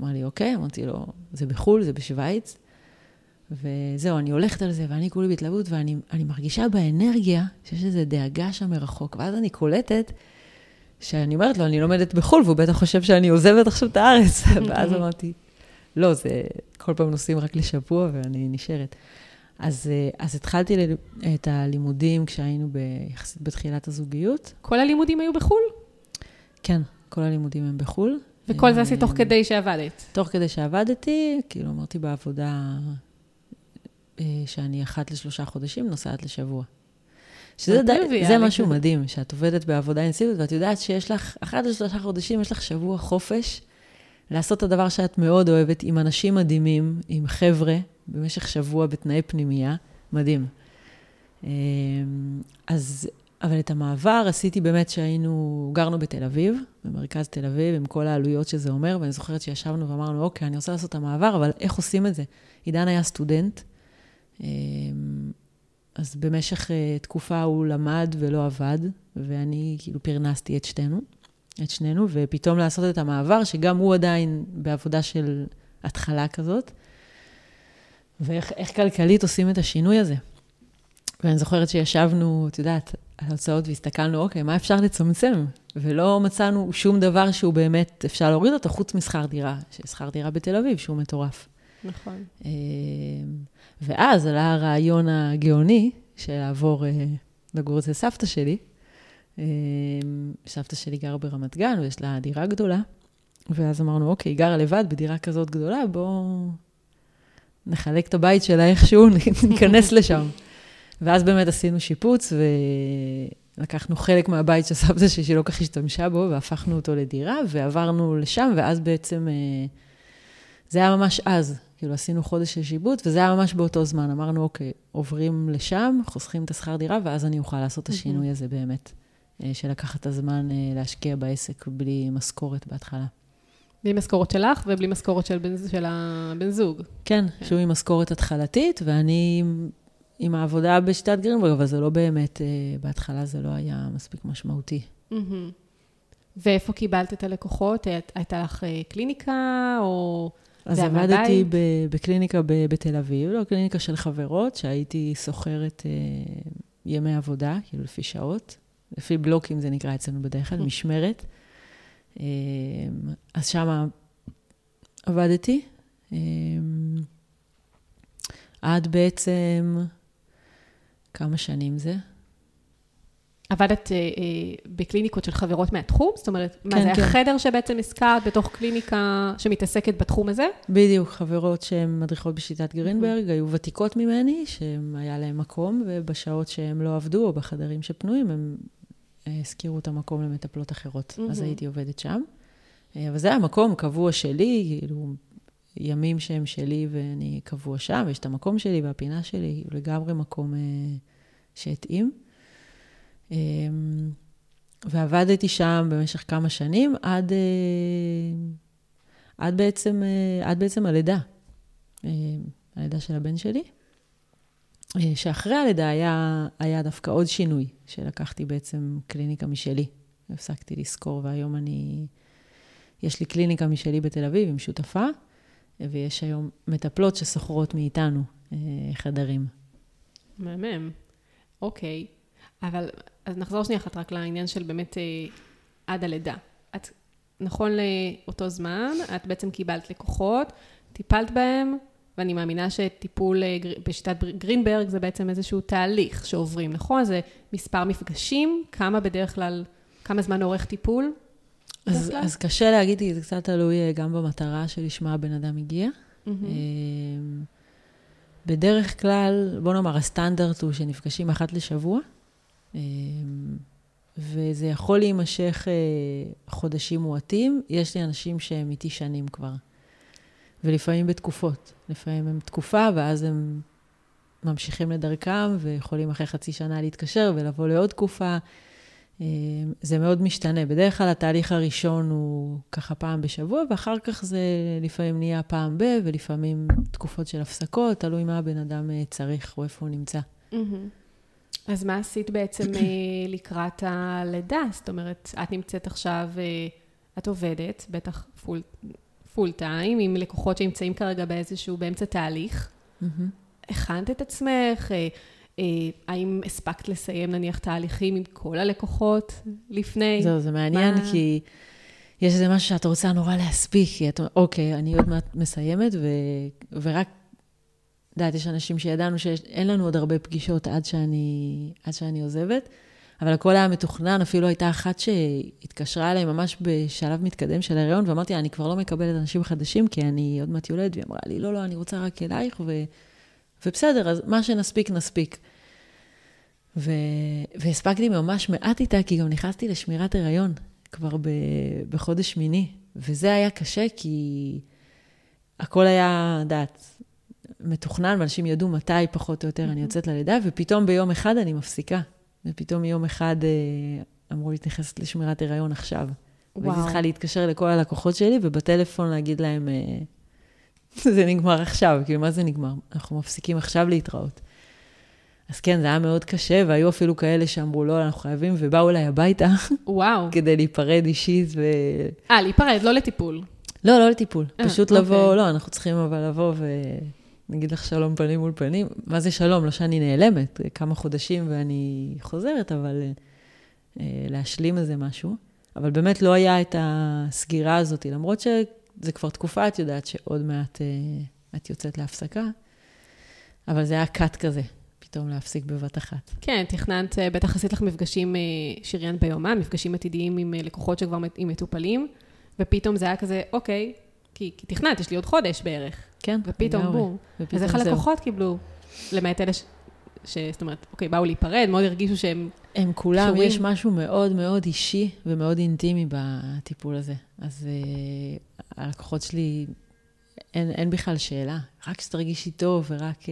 אמר לי, אוקיי, אמרתי לו, זה בחו"ל, זה בשוויץ. וזהו, אני הולכת על זה, ואני כולי בהתלהבות, ואני מרגישה באנרגיה שיש איזו דאגה שם מרחוק. ואז אני קולטת שאני אומרת לו, אני לומדת בחו"ל, והוא בטח חושב שאני עוזבת עכשיו את הארץ. ואז אמרתי, לא, זה כל פעם נוסעים רק לשבוע ואני נשארת. אז, אז התחלתי את הלימודים כשהיינו יחסית בתחילת הזוגיות. כל הלימודים היו בחו"ל? כן, כל הלימודים הם בחו"ל. וכל זה עשית תוך כדי שעבדת? תוך כדי שעבדתי, כאילו אמרתי בעבודה אה, שאני אחת לשלושה חודשים נוסעת לשבוע. שזה די, זה משהו מדהים, שאת עובדת בעבודה אינסיבית, ואת יודעת שיש לך, אחת לשלושה חודשים יש לך שבוע חופש לעשות את הדבר שאת מאוד אוהבת, עם אנשים מדהימים, עם חבר'ה, במשך שבוע בתנאי פנימייה, מדהים. אה, אז אבל את המעבר עשיתי באמת שהיינו, גרנו בתל אביב, במרכז תל אביב, עם כל העלויות שזה אומר, ואני זוכרת שישבנו ואמרנו, אוקיי, אני רוצה לעשות את המעבר, אבל איך עושים את זה? עידן היה סטודנט, אמ, אז במשך אה, תקופה הוא למד ולא עבד, ואני כאילו פרנסתי את שתינו, את שנינו, ופתאום לעשות את המעבר, שגם הוא עדיין בעבודה של התחלה כזאת, ואיך כלכלית עושים את השינוי הזה. ואני זוכרת שישבנו, את יודעת, על הוצאות והסתכלנו, אוקיי, מה אפשר לצמצם? ולא מצאנו שום דבר שהוא באמת אפשר להוריד אותו, חוץ משכר דירה, ששכר דירה בתל אביב, שהוא מטורף. נכון. אמ, ואז עלה הרעיון הגאוני של לעבור אה, לגור אצל סבתא שלי. אמ, סבתא שלי גרה ברמת גן ויש לה דירה גדולה, ואז אמרנו, אוקיי, היא גרה לבד בדירה כזאת גדולה, בואו נחלק את הבית שלה איכשהו, ניכנס לשם. ואז באמת עשינו שיפוץ, ולקחנו חלק מהבית של סבתא שלי, שלא כך השתמשה בו, והפכנו אותו לדירה, ועברנו לשם, ואז בעצם, אה, זה היה ממש אז. כאילו, עשינו חודש של שיבוץ, וזה היה ממש באותו זמן. אמרנו, אוקיי, עוברים לשם, חוסכים את השכר דירה, ואז אני אוכל לעשות את השינוי הזה באמת, אה, של לקחת את הזמן אה, להשקיע בעסק בלי משכורת בהתחלה. בלי משכורת שלך ובלי משכורת של, בן, של הבן זוג. כן, כן. שהוא עם משכורת התחלתית, ואני עם העבודה בשיטת גרינברג, אבל זה לא באמת, uh, בהתחלה זה לא היה מספיק משמעותי. Mm-hmm. ואיפה קיבלת את הלקוחות? הייתה לך אה, קליניקה או... אז עבדתי בקליניקה בתל אביב, לא, קליניקה של חברות, שהייתי סוחרת uh, ימי עבודה, כאילו לפי שעות. לפי בלוקים זה נקרא אצלנו בדרך כלל, משמרת. Uh, אז שם עבדתי. Uh, עד בעצם... כמה שנים זה? עבדת אה, אה, בקליניקות של חברות מהתחום? זאת אומרת, כן, מה זה כן. החדר שבעצם הזכרת בתוך קליניקה שמתעסקת בתחום הזה? בדיוק, חברות שהן מדריכות בשיטת גרינברג, היו ותיקות ממני, שהיה להן מקום, ובשעות שהן לא עבדו, או בחדרים שפנויים, הם הזכירו את המקום למטפלות אחרות. אז הייתי עובדת שם. אה, אבל זה היה מקום קבוע שלי, כאילו, ימים שהם שלי ואני קבוע שם, ויש את המקום שלי והפינה שלי, לגמרי מקום אה, שהתאים. אה, ועבדתי שם במשך כמה שנים עד, אה, עד, בעצם, אה, עד בעצם הלידה, אה, הלידה של הבן שלי. אה, שאחרי הלידה היה, היה דווקא עוד שינוי, שלקחתי בעצם קליניקה משלי. הפסקתי לשכור, והיום אני... יש לי קליניקה משלי בתל אביב עם שותפה, ויש היום מטפלות ששוכרות מאיתנו אה, חדרים. מהמם. אוקיי. אבל, אז נחזור שנייה אחת רק לעניין של באמת אה, עד הלידה. את, נכון לאותו זמן, את בעצם קיבלת לקוחות, טיפלת בהם, ואני מאמינה שטיפול אה, בשיטת גרינברג זה בעצם איזשהו תהליך שעוברים, נכון? זה מספר מפגשים, כמה בדרך כלל, כמה זמן אורך טיפול? אז, אז קשה להגיד, כי זה קצת תלוי אה, גם במטרה שלשמה הבן אדם הגיע. Mm-hmm. בדרך כלל, בוא נאמר, הסטנדרט הוא שנפגשים אחת לשבוע, וזה יכול להימשך חודשים מועטים. יש לי אנשים שהם איתי שנים כבר, ולפעמים בתקופות. לפעמים הם תקופה, ואז הם ממשיכים לדרכם, ויכולים אחרי חצי שנה להתקשר ולבוא לעוד תקופה. אה, זה מאוד משתנה. בדרך כלל התהליך הראשון הוא ככה פעם בשבוע, ואחר כך זה לפעמים נהיה פעם ב, ולפעמים תקופות של הפסקות, תלוי מה הבן אדם אה, צריך או איפה הוא נמצא. אז מה עשית בעצם אה, לקראת הלידה? זאת אומרת, את נמצאת עכשיו, את עובדת, בטח פול, פול טיים, עם לקוחות שנמצאים כרגע באיזשהו, באמצע תהליך. הכנת את עצמך? אה, האם הספקת לסיים נניח תהליכים עם כל הלקוחות לפני? זהו, זה מעניין, מה... כי יש איזה משהו שאת רוצה נורא להספיק, כי את אומרת, אוקיי, אני עוד מעט מסיימת, ו... ורק, את יודעת, יש אנשים שידענו שאין לנו עוד הרבה פגישות עד שאני, עד שאני עוזבת, אבל הכל היה מתוכנן, אפילו הייתה אחת שהתקשרה אליי ממש בשלב מתקדם של ההריון, ואמרתי לה, אני כבר לא מקבלת אנשים חדשים, כי אני עוד מעט יולדת, והיא אמרה לי, לא, לא, אני רוצה רק אלייך, ו... ובסדר, אז מה שנספיק, נספיק. ו... והספקתי ממש מעט איתה, כי גם נכנסתי לשמירת הריון כבר ב... בחודש שמיני, וזה היה קשה, כי הכל היה, דעת, מתוכנן, ואנשים ידעו מתי פחות או יותר אני יוצאת ללידה, ופתאום ביום אחד אני מפסיקה. ופתאום יום אחד אה, אמרו לי, נכנסת לשמירת הריון עכשיו. וואו. והייתי צריכה להתקשר לכל הלקוחות שלי, ובטלפון להגיד להם, אה, זה נגמר עכשיו, כאילו, מה זה נגמר? אנחנו מפסיקים עכשיו להתראות. אז כן, זה היה מאוד קשה, והיו אפילו כאלה שאמרו, לא, אנחנו חייבים, ובאו אליי הביתה. וואו. כדי להיפרד אישית ו... אה, להיפרד, לא לטיפול. לא, לא לטיפול. 아, אה, פשוט אוקיי. לבוא, לא, אנחנו צריכים אבל לבוא ונגיד לך שלום פנים מול פנים. מה זה שלום? לא שאני נעלמת, כמה חודשים ואני חוזרת, אבל אה, להשלים איזה משהו. אבל באמת לא היה את הסגירה הזאת, למרות שזה כבר תקופה, את יודעת שעוד מעט אה, את יוצאת להפסקה, אבל זה היה קאט כזה. פתאום להפסיק בבת אחת. כן, תכננת, אה, בטח עשית לך מפגשים, שריין ביומן, מפגשים עתידיים עם לקוחות שכבר עם מטופלים, ופתאום זה היה כזה, אוקיי, כי, כי תכננת, יש לי עוד חודש בערך. כן, ופתאום בום. אז איך הלקוחות קיבלו, למעט אלה ש... ש... זאת אומרת, אוקיי, באו להיפרד, מאוד הרגישו שהם הם כולם, קשורים. יש משהו מאוד מאוד אישי ומאוד אינטימי בטיפול הזה. אז uh, הלקוחות שלי, אין, אין בכלל שאלה. רק שתרגישי טוב ורק... Uh,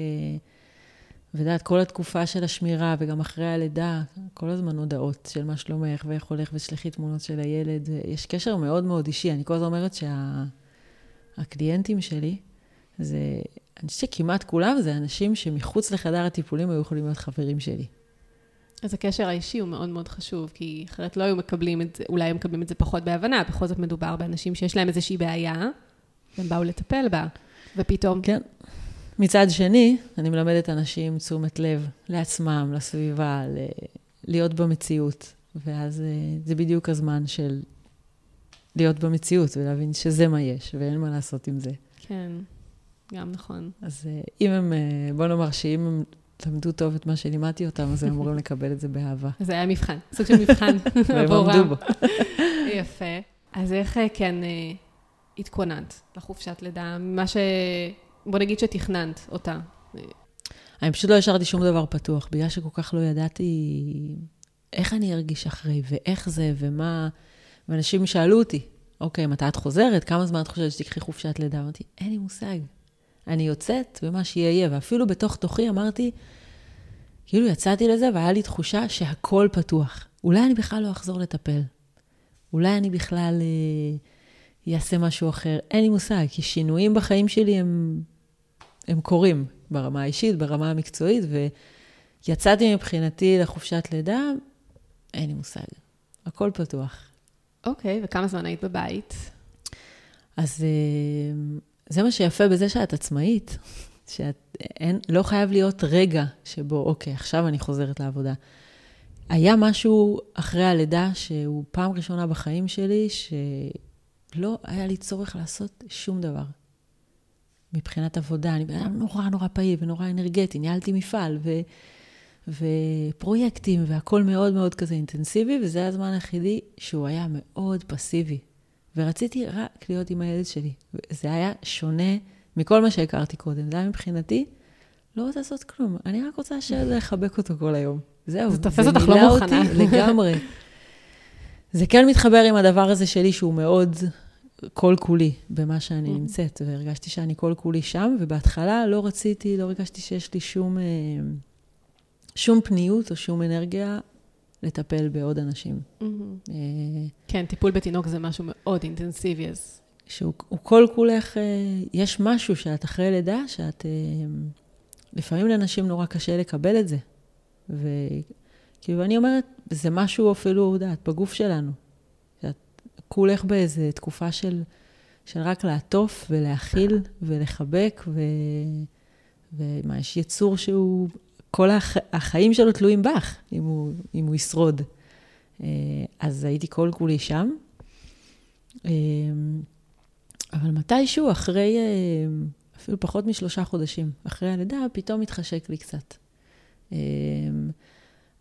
ואת יודעת, כל התקופה של השמירה, וגם אחרי הלידה, כל הזמן הודעות של מה שלומך, ואיך הולך, ושלחי תמונות של הילד. יש קשר מאוד מאוד אישי. אני כל הזמן אומרת שהקליינטים שה... שלי, זה, אני חושבת שכמעט כולם זה אנשים שמחוץ לחדר הטיפולים היו יכולים להיות חברים שלי. אז הקשר האישי הוא מאוד מאוד חשוב, כי אחרת לא היו מקבלים את זה, אולי היו מקבלים את זה פחות בהבנה, בכל זאת מדובר באנשים שיש להם איזושהי בעיה, והם באו לטפל בה, ופתאום... כן. מצד שני, אני מלמדת אנשים תשומת לב לעצמם, לסביבה, ל... להיות במציאות. ואז אה, זה בדיוק הזמן של להיות במציאות ולהבין שזה מה יש, ואין מה לעשות עם זה. כן, גם נכון. אז אה, אם הם, אה, בוא נאמר שאם הם למדו טוב את מה שלימדתי אותם, אז הם אמורים לקבל את זה באהבה. זה היה מבחן, סוג של מבחן והם עמדו בו. יפה. אז איך כן התכוננת לחופשת לידה? מה ש... בוא נגיד שתכננת אותה. אני פשוט לא השארתי שום דבר פתוח, בגלל שכל כך לא ידעתי איך אני ארגיש אחרי, ואיך זה, ומה... ואנשים שאלו אותי, אוקיי, מתי את חוזרת? כמה זמן את חושבת שתקחי חופשת לידה? אמרתי, אין לי מושג. אני יוצאת, ומה שיהיה ואפילו בתוך תוכי אמרתי, כאילו יצאתי לזה, והיה לי תחושה שהכל פתוח. אולי אני בכלל לא אחזור לטפל. אולי אני בכלל אעשה אה, משהו אחר. אין לי מושג, כי שינויים בחיים שלי הם הם קורים ברמה האישית, ברמה המקצועית, ויצאתי מבחינתי לחופשת לידה, אין לי מושג. הכל פתוח. אוקיי, okay, וכמה זמן היית בבית? אז אה, זה מה שיפה בזה שאת עצמאית, שאת אין, לא חייב להיות רגע שבו, אוקיי, עכשיו אני חוזרת לעבודה. היה משהו אחרי הלידה שהוא פעם ראשונה בחיים שלי, שלא היה לי צורך לעשות שום דבר. מבחינת עבודה. אני בן אדם נורא נורא פעיל ונורא אנרגטי, ניהלתי מפעל, ו... ופרויקטים, והכול מאוד מאוד כזה אינטנסיבי, וזה הזמן היחידי שהוא היה מאוד פסיבי. ורציתי רק להיות עם הילד שלי. זה היה שונה מכל מה שהכרתי קודם. זה היה מבחינתי, לא רוצה לעשות כלום, אני רק רוצה לחבק אותו כל היום. זהו. זה תופס אותך לא מוכנה. אותי לגמרי. זה כן מתחבר עם הדבר הזה שלי, שהוא מאוד כל כולי במה שאני mm-hmm. נמצאת, והרגשתי שאני כל כולי שם, ובהתחלה לא רציתי, לא הרגשתי שיש לי שום, אה, שום פניות או שום אנרגיה לטפל בעוד אנשים. Mm-hmm. כן, טיפול בתינוק זה משהו מאוד אינטנסיבי, אז... שהוא כל כולך, אה, יש משהו שאת אחרי לידה, שאת... לפעמים לאנשים נורא קשה לקבל את זה. וכאילו, אני אומרת, זה משהו אפילו, יודעת, בגוף שלנו. כולך באיזה תקופה של, של רק לעטוף ולהכיל ולחבק, ו... ומה, יש יצור שהוא, כל הח... החיים שלו תלויים בך, אם הוא, אם הוא ישרוד. אה, אז הייתי כל כולי שם. אה, אבל מתישהו, אחרי, אה, אפילו פחות משלושה חודשים, אחרי הלידה, פתאום התחשק לי קצת.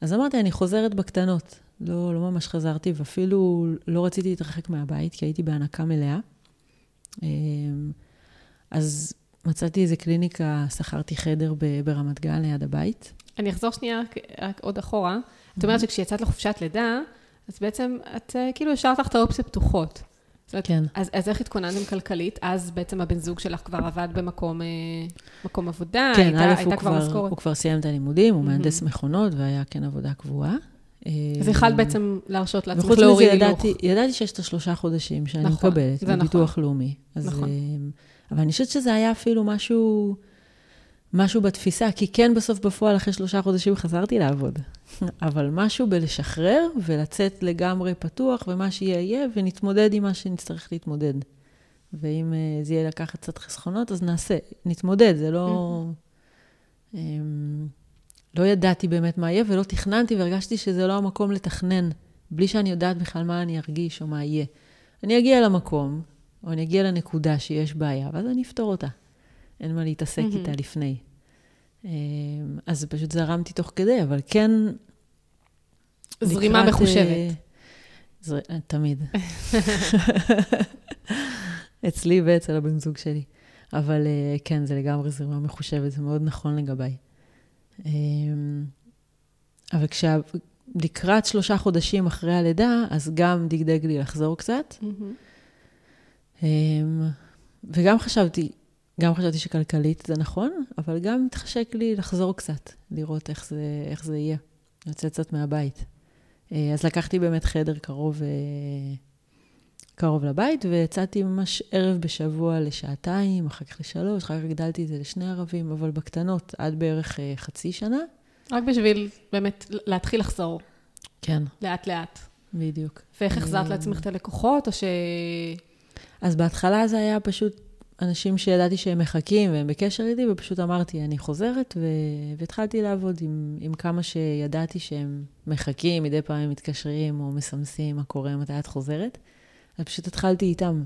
אז אמרתי, אני חוזרת בקטנות. לא, לא ממש חזרתי, ואפילו לא רציתי להתרחק מהבית, כי הייתי בהנקה מלאה. אז מצאתי איזה קליניקה, שכרתי חדר ברמת גן ליד הבית. אני אחזור שנייה רק עוד אחורה. את אומרת שכשיצאת לחופשת לידה, אז בעצם את אה, כאילו השארת לך את האופציות פתוחות. כן. אז, אז איך התכוננתם כלכלית? אז בעצם הבן זוג שלך כבר עבד במקום אה, מקום עבודה? כן, א', הוא, כבר, הוא כבר סיים את הלימודים, הוא מהנדס מכונות והיה כן עבודה קבועה. אז יכלת בעצם להרשות לעצמך להוריד הילוך. וחוץ מזה, ידעתי שיש את השלושה חודשים שאני נכון, מקבלת, בביטוח נכון. לאומי. אז, נכון. אבל אני חושבת שזה היה אפילו משהו, משהו בתפיסה, כי כן בסוף בפועל, אחרי שלושה חודשים חזרתי לעבוד. אבל משהו בלשחרר ולצאת לגמרי פתוח, ומה שיהיה יהיה, ונתמודד עם מה שנצטרך להתמודד. ואם אה, זה יהיה לקחת קצת חסכונות, אז נעשה, נתמודד, זה לא... לא ידעתי באמת מה יהיה, ולא תכננתי, והרגשתי שזה לא המקום לתכנן, בלי שאני יודעת בכלל מה אני ארגיש או מה יהיה. אני אגיע למקום, או אני אגיע לנקודה שיש בעיה, ואז אני אפתור אותה. אין מה להתעסק mm-hmm. איתה לפני. אמ, אז פשוט זרמתי תוך כדי, אבל כן... זרימה לקראת, מחושבת. אה, זר... תמיד. אצלי ואצל הבן זוג שלי. אבל אה, כן, זה לגמרי זרימה מחושבת, זה מאוד נכון לגביי. אבל כשה... לקראת שלושה חודשים אחרי הלידה, אז גם דגדג לי לחזור קצת. Mm-hmm. וגם חשבתי, גם חשבתי שכלכלית זה נכון, אבל גם התחשק לי לחזור קצת, לראות איך זה, איך זה יהיה, לצאת קצת מהבית. אה, אז לקחתי באמת חדר קרוב, אה, קרוב לבית, ויצאתי ממש ערב בשבוע לשעתיים, אחר כך לשלוש, אחר כך הגדלתי את זה לשני ערבים, אבל בקטנות, עד בערך אה, חצי שנה. רק בשביל באמת להתחיל לחזור. כן. לאט-לאט. בדיוק. ואיך החזרת לעצמך את הלקוחות, או ש... אז בהתחלה זה היה פשוט אנשים שידעתי שהם מחכים והם בקשר איתי, ופשוט אמרתי, אני חוזרת, ו... והתחלתי לעבוד עם, עם כמה שידעתי שהם מחכים, מדי פעם הם מתקשרים או מסמסים מה קורה, מתי את חוזרת. אז פשוט התחלתי איתם.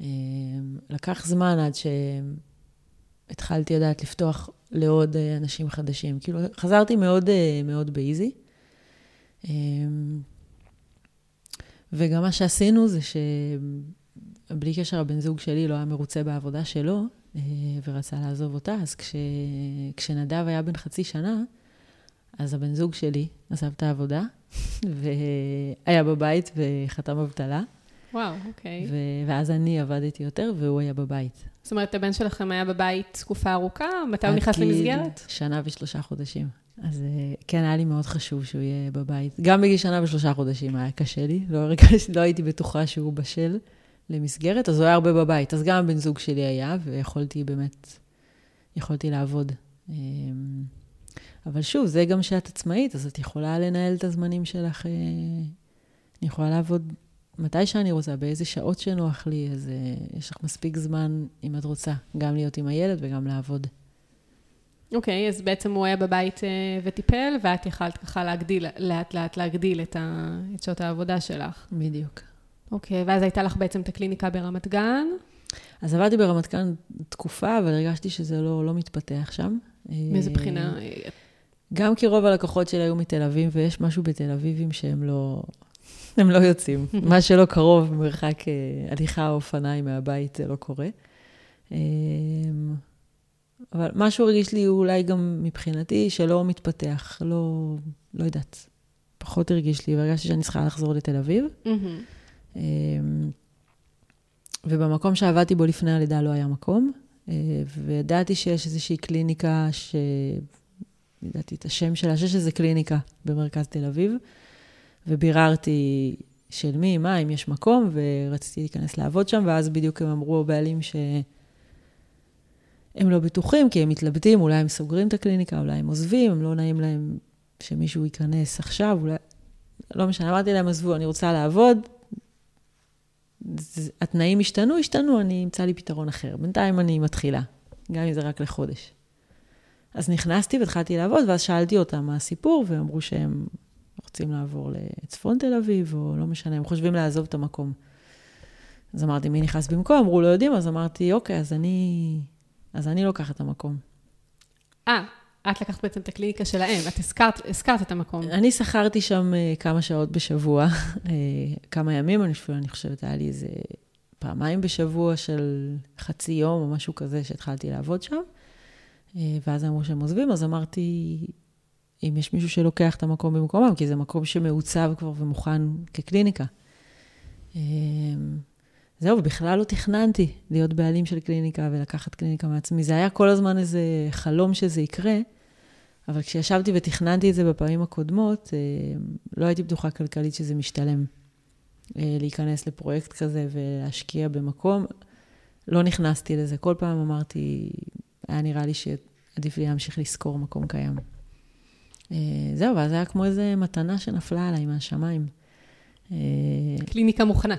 אה, לקח זמן עד שהתחלתי, לדעת, לפתוח לעוד אה, אנשים חדשים. כאילו, חזרתי מאוד, אה, מאוד באיזי. וגם מה שעשינו זה שבלי קשר הבן זוג שלי לא היה מרוצה בעבודה שלו, ורצה לעזוב אותה, אז כש... כשנדב היה בן חצי שנה, אז הבן זוג שלי עזב את העבודה, והיה בבית וחתם אבטלה. וואו, אוקיי. ו- ואז אני עבדתי יותר, והוא היה בבית. זאת אומרת, הבן שלכם היה בבית תקופה ארוכה? מתי הוא נכנס למסגרת? שנה ושלושה חודשים. אז אה, כן, היה לי מאוד חשוב שהוא יהיה בבית. גם בגיל שנה ושלושה חודשים היה קשה לי, לא, הרגש, לא הייתי בטוחה שהוא בשל למסגרת, אז הוא היה הרבה בבית. אז גם הבן זוג שלי היה, ויכולתי באמת, יכולתי לעבוד. אמ, אבל שוב, זה גם שאת עצמאית, אז את יכולה לנהל את הזמנים שלך, אה, אני יכולה לעבוד מתי שאני רוצה, באיזה שעות שנוח לי, אז uh, יש לך מספיק זמן, אם את רוצה, גם להיות עם הילד וגם לעבוד. אוקיי, okay, אז בעצם הוא היה בבית uh, וטיפל, ואת יכלת ככה להגדיל, לאט לאט להגדיל את, ה, את שעות העבודה שלך. בדיוק. אוקיי, okay, ואז הייתה לך בעצם את הקליניקה ברמת גן? אז עבדתי ברמת גן תקופה, אבל הרגשתי שזה לא, לא מתפתח שם. מאיזה בחינה? גם כי רוב הלקוחות שלי היו מתל אביב, ויש משהו בתל אביבים שהם לא... הם לא יוצאים. מה שלא קרוב, מרחק אה, הליכה או אופניים מהבית, זה לא קורה. אה, אבל משהו הרגיש לי אולי גם מבחינתי שלא מתפתח, לא, לא יודעת. פחות הרגיש לי, והרגשתי שאני צריכה לחזור לתל אביב. Mm-hmm. ובמקום שעבדתי בו לפני הלידה לא היה מקום, וידעתי שיש איזושהי קליניקה ש... ידעתי את השם שלה, שיש איזו קליניקה במרכז תל אביב, וביררתי של מי, מה, אם יש מקום, ורציתי להיכנס לעבוד שם, ואז בדיוק הם אמרו הבעלים שהם לא בטוחים, כי הם מתלבטים, אולי הם סוגרים את הקליניקה, אולי הם עוזבים, הם לא נעים להם שמישהו ייכנס עכשיו, אולי... לא משנה, אמרתי להם, עזבו, אני רוצה לעבוד, התנאים השתנו, השתנו, אני אמצא לי פתרון אחר. בינתיים אני מתחילה, גם אם זה רק לחודש. אז נכנסתי והתחלתי לעבוד, ואז שאלתי אותם מה הסיפור, והם אמרו שהם רוצים לעבור לצפון תל אביב, או לא משנה, הם חושבים לעזוב את המקום. אז אמרתי, מי נכנס במקום? אמרו, לא יודעים, אז אמרתי, אוקיי, אז אני, אז אני לוקחת את המקום. אה, את לקחת בעצם את הקליניקה שלהם, את הזכרת, הזכרת את המקום. אני שכרתי שם uh, כמה שעות בשבוע, uh, כמה ימים, אני, אני חושבת, היה לי איזה פעמיים בשבוע של חצי יום או משהו כזה שהתחלתי לעבוד שם. Uh, ואז אמרו שהם עוזבים, אז אמרתי, אם יש מישהו שלוקח את המקום במקומם, כי זה מקום שמעוצב כבר ומוכן כקליניקה. זהו, בכלל לא תכננתי להיות בעלים של קליניקה ולקחת קליניקה מעצמי. זה היה כל הזמן איזה חלום שזה יקרה, אבל כשישבתי ותכננתי את זה בפעמים הקודמות, אה, לא הייתי בטוחה כלכלית שזה משתלם אה, להיכנס לפרויקט כזה ולהשקיע במקום. לא נכנסתי לזה. כל פעם אמרתי, היה נראה לי שעדיף לי להמשיך לשכור מקום קיים. אה, זהו, ואז היה כמו איזו מתנה שנפלה עליי מהשמיים. קליניקה מוכנה.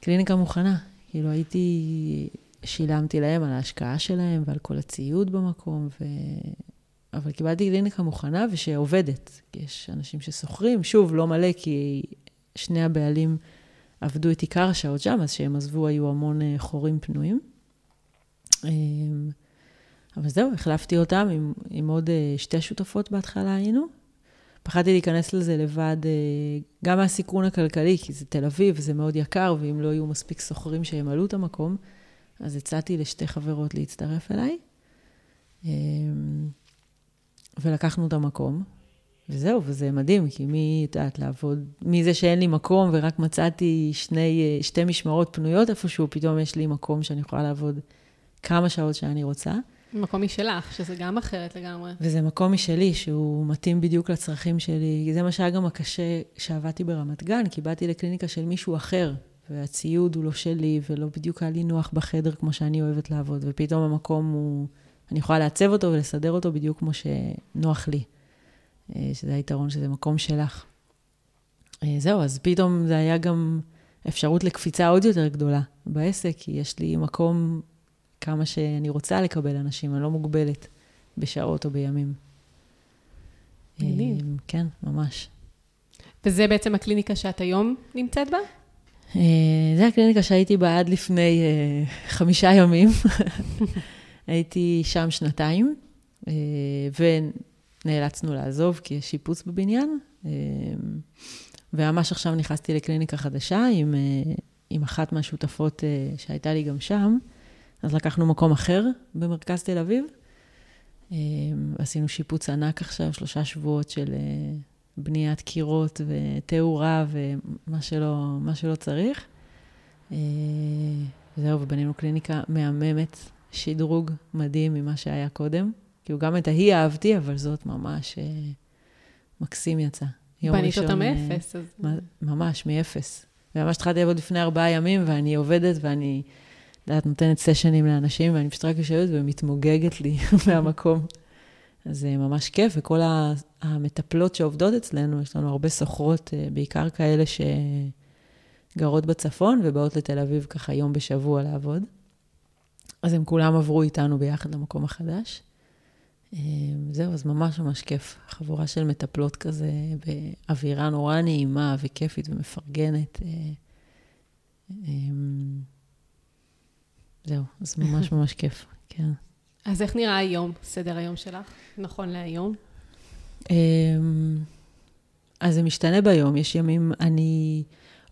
קליניקה מוכנה. כאילו הייתי, שילמתי להם על ההשקעה שלהם ועל כל הציוד במקום, ו... אבל קיבלתי קליניקה מוכנה ושעובדת. יש אנשים ששוכרים, שוב, לא מלא, כי שני הבעלים עבדו את עיקר השעות שם, אז כשהם עזבו היו המון אה, חורים פנויים. אמ, אבל זהו, החלפתי אותם עם, עם עוד אה, שתי שותפות בהתחלה היינו. פחדתי להיכנס לזה לבד, אה, גם מהסיכון הכלכלי, כי זה תל אביב וזה מאוד יקר, ואם לא יהיו מספיק שוכרים שימלאו את המקום, אז הצעתי לשתי חברות להצטרף אליי. אמ, ולקחנו את המקום, וזהו, וזה מדהים, כי מי, את יודעת, לעבוד, מזה שאין לי מקום ורק מצאתי שני, שתי משמרות פנויות איפשהו, פתאום יש לי מקום שאני יכולה לעבוד כמה שעות שאני רוצה. מקום משלך, שזה גם אחרת לגמרי. וזה מקום משלי, שהוא מתאים בדיוק לצרכים שלי. זה מה שהיה גם הקשה שעבדתי ברמת גן, כי באתי לקליניקה של מישהו אחר, והציוד הוא לא שלי, ולא בדיוק היה לי נוח בחדר כמו שאני אוהבת לעבוד, ופתאום המקום הוא... אני יכולה לעצב אותו ולסדר אותו בדיוק כמו שנוח לי. אה, שזה היתרון שזה מקום שלך. אה, זהו, אז פתאום זה היה גם אפשרות לקפיצה עוד יותר גדולה בעסק, כי יש לי מקום כמה שאני רוצה לקבל אנשים, אני לא מוגבלת בשעות או בימים. מדהים. אה, כן, ממש. וזה בעצם הקליניקה שאת היום נמצאת בה? זה הקליניקה שהייתי בה עד לפני חמישה ימים. הייתי שם שנתיים, אה, ונאלצנו לעזוב כי יש שיפוץ בבניין. אה, וממש עכשיו נכנסתי לקליניקה חדשה עם, אה, עם אחת מהשותפות שהייתה לי גם שם. אז לקחנו מקום אחר במרכז תל אביב. עשינו שיפוץ ענק עכשיו, שלושה שבועות של בניית קירות ותאורה ומה שלא, שלא צריך. זהו, ובנינו קליניקה מהממת, שדרוג מדהים ממה שהיה קודם. כאילו, גם את ההיא אהבתי, אבל זאת ממש אה, מקסים יצא. בנית אותה אה, מאפס. אז... ממש, מאפס. וממש התחלתי לעבוד לפני ארבעה ימים, ואני עובדת, ואני, את נותנת סשנים לאנשים, ואני פשוט רק יושבת ומתמוגגת לי מהמקום. אז זה ממש כיף, וכל המטפלות שעובדות אצלנו, יש לנו הרבה סוחרות, אה, בעיקר כאלה שגרות בצפון ובאות לתל אביב ככה יום בשבוע לעבוד. אז הם כולם עברו איתנו ביחד למקום החדש. אה, זהו, אז ממש ממש כיף. חבורה של מטפלות כזה, באווירה נורא נעימה וכיפית ומפרגנת. זהו, אז ממש ממש כיף, כן. אז איך נראה היום, סדר היום שלך, נכון להיום? אמ, אז זה משתנה ביום, יש ימים, אני,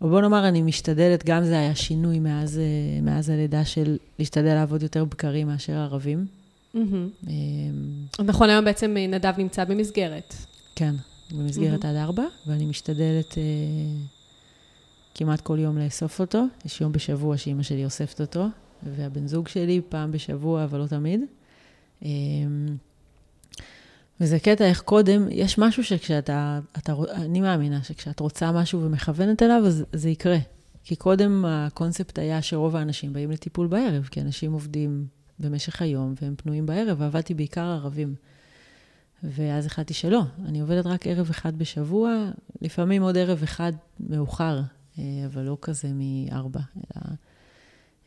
או בוא נאמר, אני משתדלת, גם זה היה שינוי מאז, אה, מאז הלידה של להשתדל לעבוד יותר בקרים מאשר ערבים. אמ, נכון, היום בעצם אה, נדב נמצא במסגרת. כן, במסגרת עד ארבע, ואני משתדלת אה, כמעט כל יום לאסוף אותו. יש יום בשבוע שאימא שלי אוספת אותו, והבן זוג שלי פעם בשבוע, אבל לא תמיד. אה, וזה קטע איך קודם, יש משהו שכשאתה, אתה, אני מאמינה שכשאת רוצה משהו ומכוונת אליו, אז זה יקרה. כי קודם הקונספט היה שרוב האנשים באים לטיפול בערב, כי אנשים עובדים במשך היום והם פנויים בערב, ועבדתי בעיקר ערבים. ואז החלטתי שלא, אני עובדת רק ערב אחד בשבוע, לפעמים עוד ערב אחד מאוחר, אה, אבל לא כזה מארבע, אלא...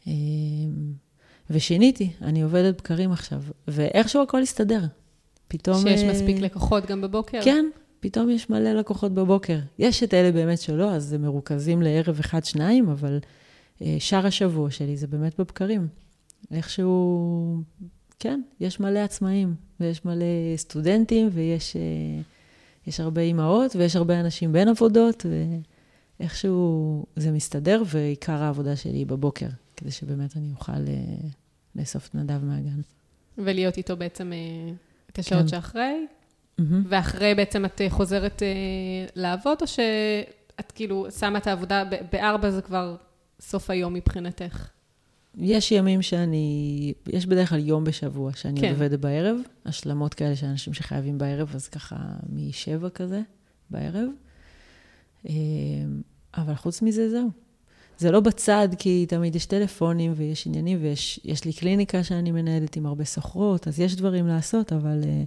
אה, ושיניתי, אני עובדת בקרים עכשיו, ואיכשהו הכל הסתדר. פתאום... שיש אה, מספיק לקוחות גם בבוקר. כן, פתאום יש מלא לקוחות בבוקר. יש את אלה באמת שלא, אז הם מרוכזים לערב אחד, שניים, אבל אה, שאר השבוע שלי זה באמת בבקרים. איכשהו, כן, יש מלא עצמאים, ויש מלא סטודנטים, ויש אה, יש הרבה אימהות, ויש הרבה אנשים בין עבודות, ואיכשהו זה מסתדר, ועיקר העבודה שלי היא בבוקר, כדי שבאמת אני אוכל אה, לאסוף את נדב מהגן. ולהיות איתו בעצם אה, את השעות כן. שאחרי, מהמם. ואחרי בעצם את אה, חוזרת לעבוד, או שאת כאילו שמה את העבודה, ב- בארבע זה כבר סוף היום מבחינתך? יש ימים שאני, יש בדרך כלל יום בשבוע שאני כן. עובדת בערב, השלמות כאלה של אנשים שחייבים בערב, אז ככה משבע כזה בערב. אבל חוץ מזה, זהו. זה לא בצד, כי תמיד יש טלפונים ויש עניינים, ויש יש לי קליניקה שאני מנהלת עם הרבה סוחרות, אז יש דברים לעשות, אבל, אה,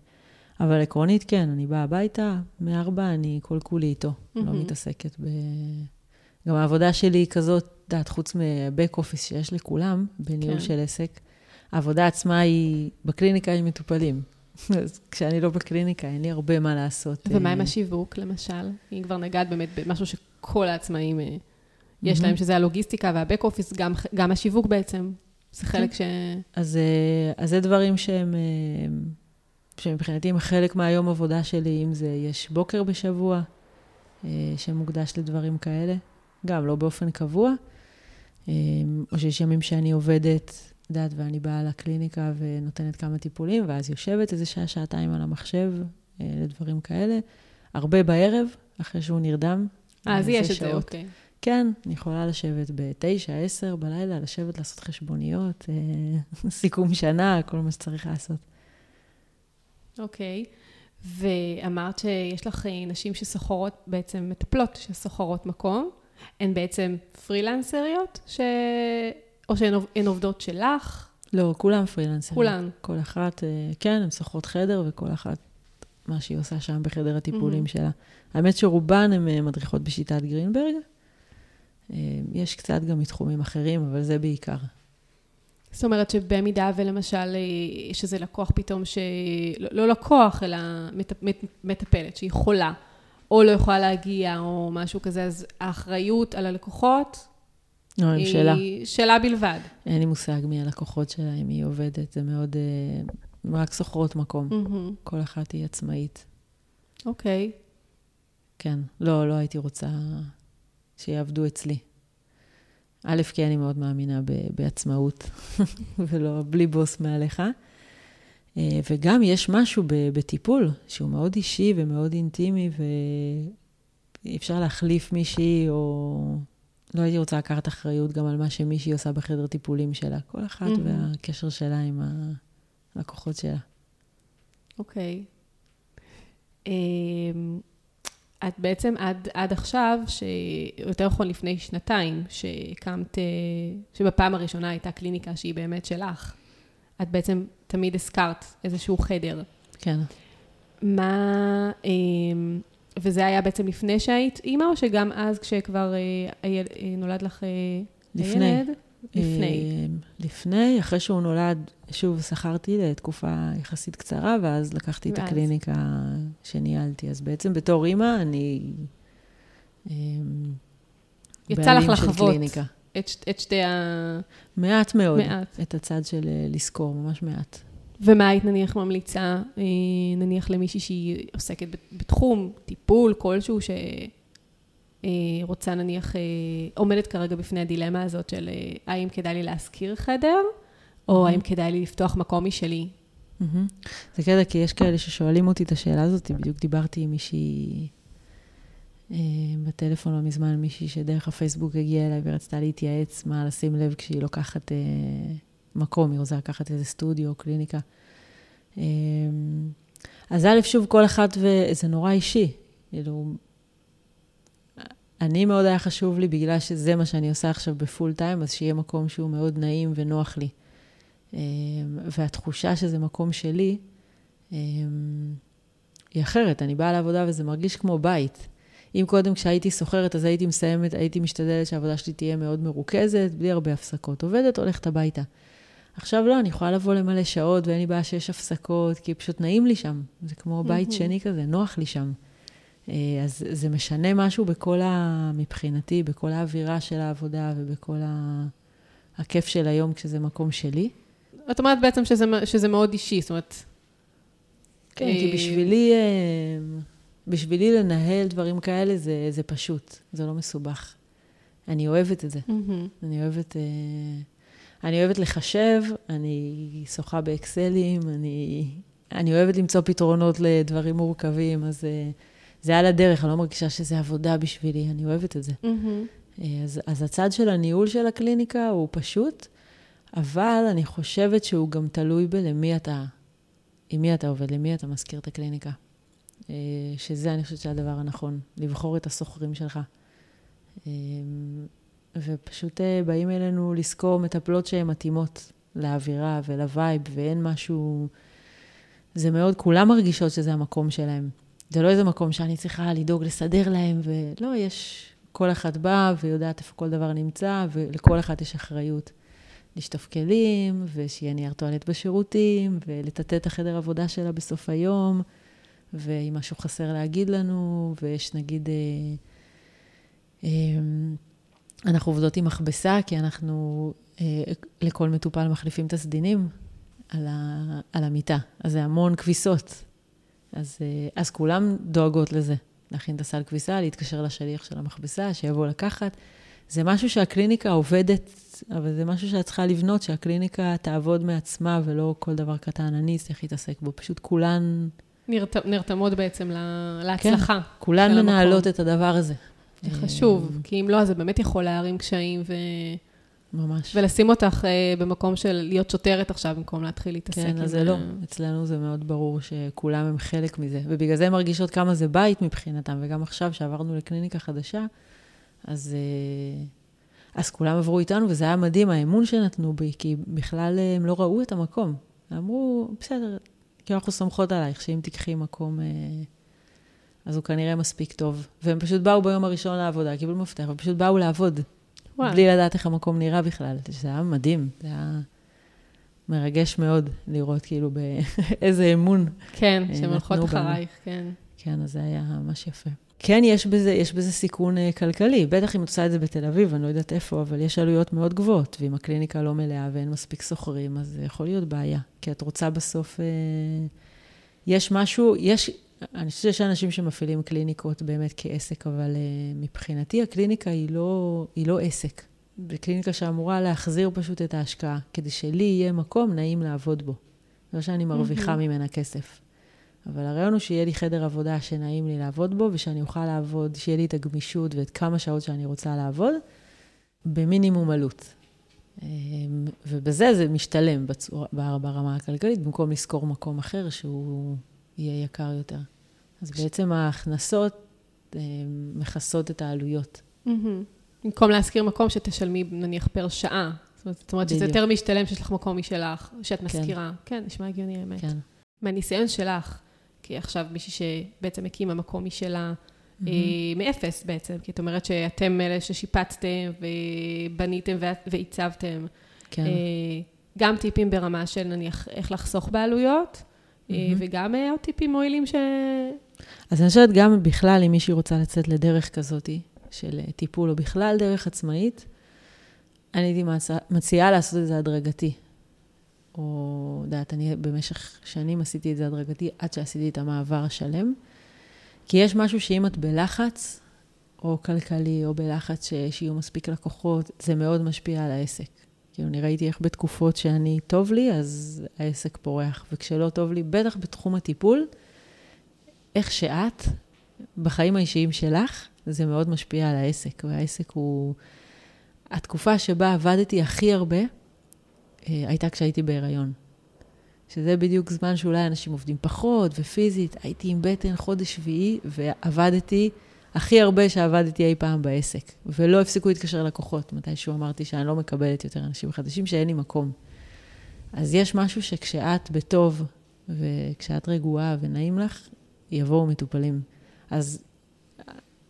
אבל עקרונית, כן, אני באה הביתה, מארבע אני כל כולי איתו, לא מהמם. מתעסקת ב... גם העבודה שלי היא כזאת, את יודעת, חוץ מבק אופיס שיש לכולם, בניהול כן. של עסק, העבודה עצמה היא בקליניקה עם מטופלים. אז כשאני לא בקליניקה, אין לי הרבה מה לעשות. ומה עם אה, השיווק, למשל? אם כבר נגעת באמת במשהו שכל העצמאים אה, יש. להם, שזה הלוגיסטיקה והבק אופיס, גם, גם השיווק בעצם. זה חלק ש... אז, אה, אז זה דברים שהם, אה, שמבחינתי הם חלק מהיום עבודה שלי, אם זה יש בוקר בשבוע, אה, שמוקדש לדברים כאלה, גם לא באופן קבוע, או שיש ימים שאני עובדת, את יודעת, ואני באה לקליניקה ונותנת כמה טיפולים, ואז יושבת איזה שעה, שעתיים על המחשב לדברים כאלה. הרבה בערב, אחרי שהוא נרדם. אז יש את זה. אוקיי. כן, אני יכולה לשבת בתשע, עשר בלילה, לשבת לעשות חשבוניות, אה, סיכום שנה, כל מה שצריך לעשות. אוקיי. ואמרת שיש לך אה, נשים שסוחרות, בעצם מטפלות שסוחרות מקום. הן בעצם פרילנסריות, ש... או שהן עוב- הן עובדות שלך? לא, כולם פרילנסרים. כולן. כל אחת, אה, כן, הן שוכרות חדר, וכל אחת, מה שהיא עושה שם בחדר הטיפולים מהמם. שלה. האמת שרובן הן מדריכות בשיטת גרינברג. אה, יש קצת גם מתחומים אחרים, אבל זה בעיקר. זאת אומרת שבמידה ולמשל, אה, שזה לקוח פתאום ש... לא, לא לקוח, אלא מט... מט... מטפלת שהיא חולה, או לא יכולה להגיע, או משהו כזה, אז האחריות על הלקוחות לא, שלה. היא שלה בלבד. אין לי מושג מי הלקוחות שלה, מי היא עובדת, זה מאוד... אה, רק שוכרות מקום. מהמם. כל אחת היא עצמאית. אוקיי. כן. לא, לא הייתי רוצה שיעבדו אצלי. א', כי אני מאוד מאמינה ב- בעצמאות, ולא בלי בוס מעליך. אה, וגם יש משהו ב- בטיפול שהוא מאוד אישי ומאוד אינטימי, ואי אפשר להחליף מישהי, או... לא הייתי רוצה לקחת אחריות גם על מה שמישהי עושה בחדר טיפולים שלה. כל אחת מהמם. והקשר שלה עם הלקוחות שלה. אוקיי. אמ, את בעצם עד, עד עכשיו, שיותר נכון לפני שנתיים, שהקמת, אה, שבפעם הראשונה הייתה קליניקה שהיא באמת שלך, את בעצם תמיד הזכרת איזשהו חדר. כן. מה, אמ, וזה היה בעצם לפני שהיית אימא, או שגם אז כשכבר אה, אה, נולד לך אה, לפני. הילד? לפני. אה, לפני, אחרי שהוא נולד, שוב, שכרתי לתקופה יחסית קצרה, ואז לקחתי את ואז. הקליניקה שניהלתי. אז בעצם בתור אימא, אני... אה, יצא לך לחוות קליניקה. את, ש- את שתי ה... מעט מאוד. מעט. את הצד של אה, לזכור, ממש מעט. ומה היית נניח ממליצה, אה, נניח למישהי שהיא עוסקת בתחום, טיפול כלשהו, שרוצה נניח, אה, עומדת כרגע בפני הדילמה הזאת של האם כדאי לי להשכיר חדר, או האם כדאי לי לפתוח מקום משלי. זה קטע, כי יש כאלה ששואלים אותי את השאלה הזאת, בדיוק דיברתי עם מישהי אה, בטלפון לא מזמן, מישהי שדרך הפייסבוק הגיעה אליי ורצתה להתייעץ מה לשים לב כשהיא לוקחת מקום, היא רוצה לקחת איזה סטודיו או קליניקה. אמ, אז א', שוב, כל אחת, וזה נורא אישי. כאילו, אני מאוד היה חשוב לי, בגלל שזה מה שאני עושה עכשיו בפול טיים, אז שיהיה מקום שהוא מאוד נעים ונוח לי. אמ, והתחושה שזה מקום שלי, אמ, היא אחרת. אני באה לעבודה וזה מרגיש כמו בית. אם קודם כשהייתי סוחרת, אז הייתי מסיימת, הייתי משתדלת שהעבודה שלי תהיה מאוד מרוכזת, בלי הרבה הפסקות. עובדת, הולכת הביתה. עכשיו לא, אני יכולה לבוא למלא שעות ואין לי בעיה שיש הפסקות, כי פשוט נעים לי שם. זה כמו בית שני כזה, נוח לי שם. אה, אז זה משנה משהו בכל ה... מבחינתי, בכל האווירה של העבודה ובכל ה... הכיף של היום כשזה מקום שלי. את אומרת בעצם שזה, שזה מאוד אישי, זאת אומרת... כן, כי אה, בשבילי, אה, בשבילי לנהל דברים כאלה זה, זה פשוט, זה לא מסובך. אני אוהבת את זה. Mm-hmm. אני אוהבת... אני אוהבת לחשב, אני שוחה באקסלים, אני, אני אוהבת למצוא פתרונות לדברים מורכבים, אז אה, זה על הדרך, אני לא מרגישה שזה עבודה בשבילי, אני אוהבת את זה. Mm-hmm. אז, אז הצד של הניהול של הקליניקה הוא פשוט, אבל אני חושבת שהוא גם תלוי בלמי אתה, עם מי אתה עובד, למי אתה מזכיר את הקליניקה. אה, שזה, אני חושבת, זה הדבר הנכון, לבחור את הסוחרים שלך. ופשוט אה, באים אלינו לשכור מטפלות שהן מתאימות לאווירה ולווייב, ואין משהו... זה מאוד, כולם מרגישות שזה המקום שלהם. זה לא איזה מקום שאני צריכה לדאוג לסדר להם, ולא, יש... כל אחת באה ויודעת איפה כל דבר נמצא, ולכל אחת יש אחריות. לשטוף כלים, ושיהיה נייר טואלט בשירותים, ולטאטא את החדר עבודה שלה בסוף היום, ואם משהו חסר להגיד לנו, ויש נגיד... אה, אה, אנחנו עובדות עם מכבסה, כי אנחנו אה, לכל מטופל מחליפים את הסדינים על, ה, על המיטה. אז זה המון כביסות. אז, אה, אז כולם דואגות לזה, להכין את הסל כביסה, להתקשר לשליח של המכבסה, שיבוא לקחת. זה משהו שהקליניקה עובדת, אבל זה משהו שאת צריכה לבנות, שהקליניקה תעבוד מעצמה, ולא כל דבר קטן אני אצטרך להתעסק בו. פשוט כולן... נרת, נרתמות בעצם להצלחה. כן, כולן מנהלות את הדבר הזה. זה חשוב, אה, כי אם לא, אז זה באמת יכול להרים קשיים ו... ממש. ולשים אותך uh, במקום של להיות שוטרת עכשיו, במקום להתחיל להתעסק כן, עם... כן, אז זה לא. אצלנו זה מאוד ברור שכולם הם חלק מזה. ובגלל זה הן מרגישות כמה זה בית מבחינתם, וגם עכשיו, שעברנו לקליניקה חדשה, אז, uh, אז כולם עברו איתנו, וזה היה מדהים, האמון שנתנו בי, כי בכלל הם לא ראו את המקום. אמרו, בסדר, כי אנחנו סומכות עלייך, שאם תיקחי מקום... Uh, אז הוא כנראה מספיק טוב. והם פשוט באו ביום הראשון לעבודה, קיבלו מפתח, הם פשוט באו לעבוד. וואו. בלי לדעת איך המקום נראה בכלל. זה היה מדהים, זה היה מרגש מאוד לראות כאילו באיזה אמון. כן, שהן הולכות אחרייך, כן. כן, אז זה היה ממש יפה. כן, יש בזה, יש בזה סיכון uh, כלכלי. בטח אם את עושה את זה בתל אביב, אני לא יודעת איפה, אבל יש עלויות מאוד גבוהות, ואם הקליניקה לא מלאה ואין מספיק סוחרים, אז זה יכול להיות בעיה. כי את רוצה בסוף... Uh, יש משהו, יש, אני חושבת שיש אנשים שמפעילים קליניקות באמת כעסק, אבל uh, מבחינתי הקליניקה היא לא, היא לא עסק. זו קליניקה שאמורה להחזיר פשוט את ההשקעה, כדי שלי יהיה מקום נעים לעבוד בו. לא שאני מרוויחה mm-hmm. ממנה כסף. אבל הרעיון הוא שיהיה לי חדר עבודה שנעים לי לעבוד בו, ושאני אוכל לעבוד, שיהיה לי את הגמישות ואת כמה שעות שאני רוצה לעבוד, במינימום עלות. אמ, ובזה זה משתלם בצורה, ברמה הכלכלית, במקום לשכור מקום אחר שהוא יהיה יקר יותר. אז בעצם ההכנסות אה, מכסות את העלויות. במקום להשכיר מקום שתשלמי נניח פר שעה. זאת אומרת שזה יותר משתלם שיש לך מקום משלך, שאת כן. משכירה. כן, נשמע הגיוני האמת. כן. מהניסיון שלך, כי עכשיו מישהי שבעצם הקימה מקום משלה, mm-hmm. מאפס בעצם, כי את אומרת שאתם אלה ששיפצתם ובניתם ועיצבתם. כן. אה, גם טיפים ברמה של נניח איך לחסוך בעלויות, mm-hmm. וגם עוד טיפים מועילים ש... אז אני חושבת גם בכלל, אם מישהי רוצה לצאת לדרך כזאת של אה, טיפול, או בכלל דרך עצמאית, אני הייתי מצ... מציעה לעשות את זה הדרגתי. או, יודעת, אני במשך שנים עשיתי את זה הדרגתי, עד שעשיתי את המעבר השלם. כי יש משהו שאם את בלחץ, או כלכלי, או בלחץ שיהיו מספיק לקוחות, זה מאוד משפיע על העסק. כאילו, אני ראיתי איך בתקופות שאני טוב לי, אז העסק פורח, וכשלא טוב לי, בטח בתחום הטיפול, איך שאת, בחיים האישיים שלך, זה מאוד משפיע על העסק, והעסק הוא... התקופה שבה עבדתי הכי הרבה, הייתה כשהייתי בהיריון. שזה בדיוק זמן שאולי אנשים עובדים פחות, ופיזית. הייתי עם בטן חודש שביעי, ועבדתי הכי הרבה שעבדתי אי פעם בעסק. ולא הפסיקו להתקשר לקוחות, מתישהו אמרתי שאני לא מקבלת יותר אנשים חדשים, שאין לי מקום. אז יש משהו שכשאת בטוב, וכשאת רגועה ונעים לך, יבואו מטופלים. אז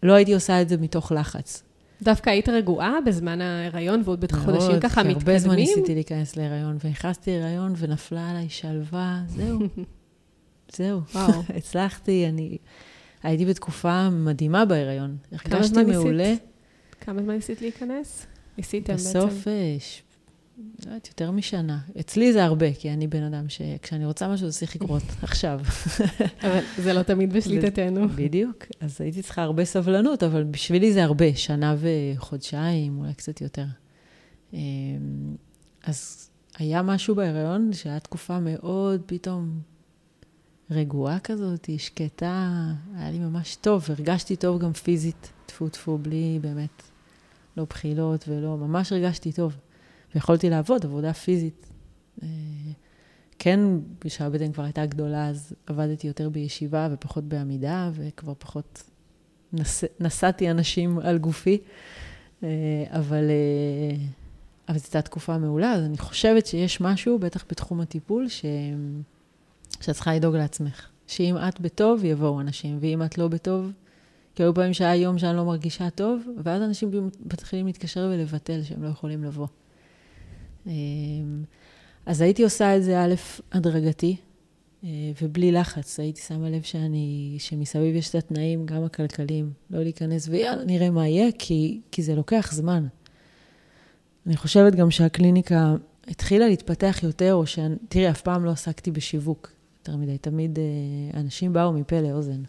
לא הייתי עושה את זה מתוך לחץ. דווקא היית רגועה בזמן ההיריון, ועוד בחודשים ככה מתקדמים? הרבה זמן ניסיתי להיכנס להיריון, ונכנסתי להיריון ונפלה עליי שלווה, זהו. זהו, וואו. הצלחתי, אני... הייתי בתקופה מדהימה בהיריון. הרגשתי מעולה. כמה זמן ניסית להיכנס? ניסיתם בעצם? בסוף לא יודעת, יותר משנה. אצלי זה הרבה, כי אני בן אדם שכשאני רוצה משהו, זה צריך לקרות עכשיו. אבל זה לא תמיד בשליטתנו. בדיוק. אז הייתי צריכה הרבה סבלנות, אבל בשבילי זה הרבה, שנה וחודשיים, אולי קצת יותר. אמ, אז היה משהו בהיריון שהיה תקופה מאוד פתאום רגועה כזאת, שקטה, היה לי ממש טוב, הרגשתי טוב גם פיזית, טפו טפו, בלי באמת, לא בחילות ולא, ממש הרגשתי טוב. ויכולתי לעבוד עבודה פיזית. אה, כן, כשהבטן כבר הייתה גדולה, אז עבדתי יותר בישיבה ופחות בעמידה, וכבר פחות נס... נשאתי אנשים על גופי. אה, אבל, אה, אבל זו הייתה תקופה מעולה, אז אני חושבת שיש משהו, בטח בתחום הטיפול, ש... שאת צריכה לדאוג לעצמך. שאם את בטוב, יבואו אנשים, ואם את לא בטוב, כי היו פעמים שהיה יום שאני לא מרגישה טוב, ואז אנשים מתחילים להתקשר ולבטל שהם לא יכולים לבוא. אמ, אז הייתי עושה את זה, א', הדרגתי, אה, ובלי לחץ. הייתי שמה לב שאני, שמסביב יש את התנאים, גם הכלכליים, לא להיכנס ויאללה, נראה מה יהיה, כי, כי זה לוקח זמן. אני חושבת גם שהקליניקה התחילה להתפתח יותר, או ש... תראי, אף פעם לא עסקתי בשיווק יותר מדי. תמיד אה, אנשים באו מפה לאוזן.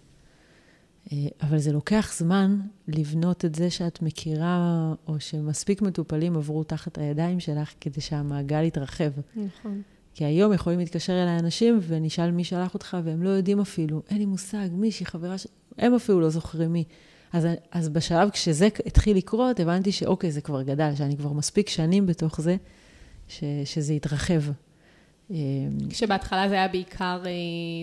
אה, אבל זה לוקח זמן לבנות את זה שאת מכירה, או שמספיק מטופלים עברו תחת הידיים שלך כדי שהמעגל יתרחב. נכון. כי היום יכולים להתקשר אליי אנשים ונשאל מי שלח אותך, והם לא יודעים אפילו, אין לי מושג, מישהי, חברה ש... הם אפילו לא זוכרים מי. אז, אז בשלב כשזה התחיל לקרות, הבנתי שאוקיי, זה כבר גדל, שאני כבר מספיק שנים בתוך זה, ש, שזה יתרחב. אה, כשבהתחלה זה היה בעיקר, אה,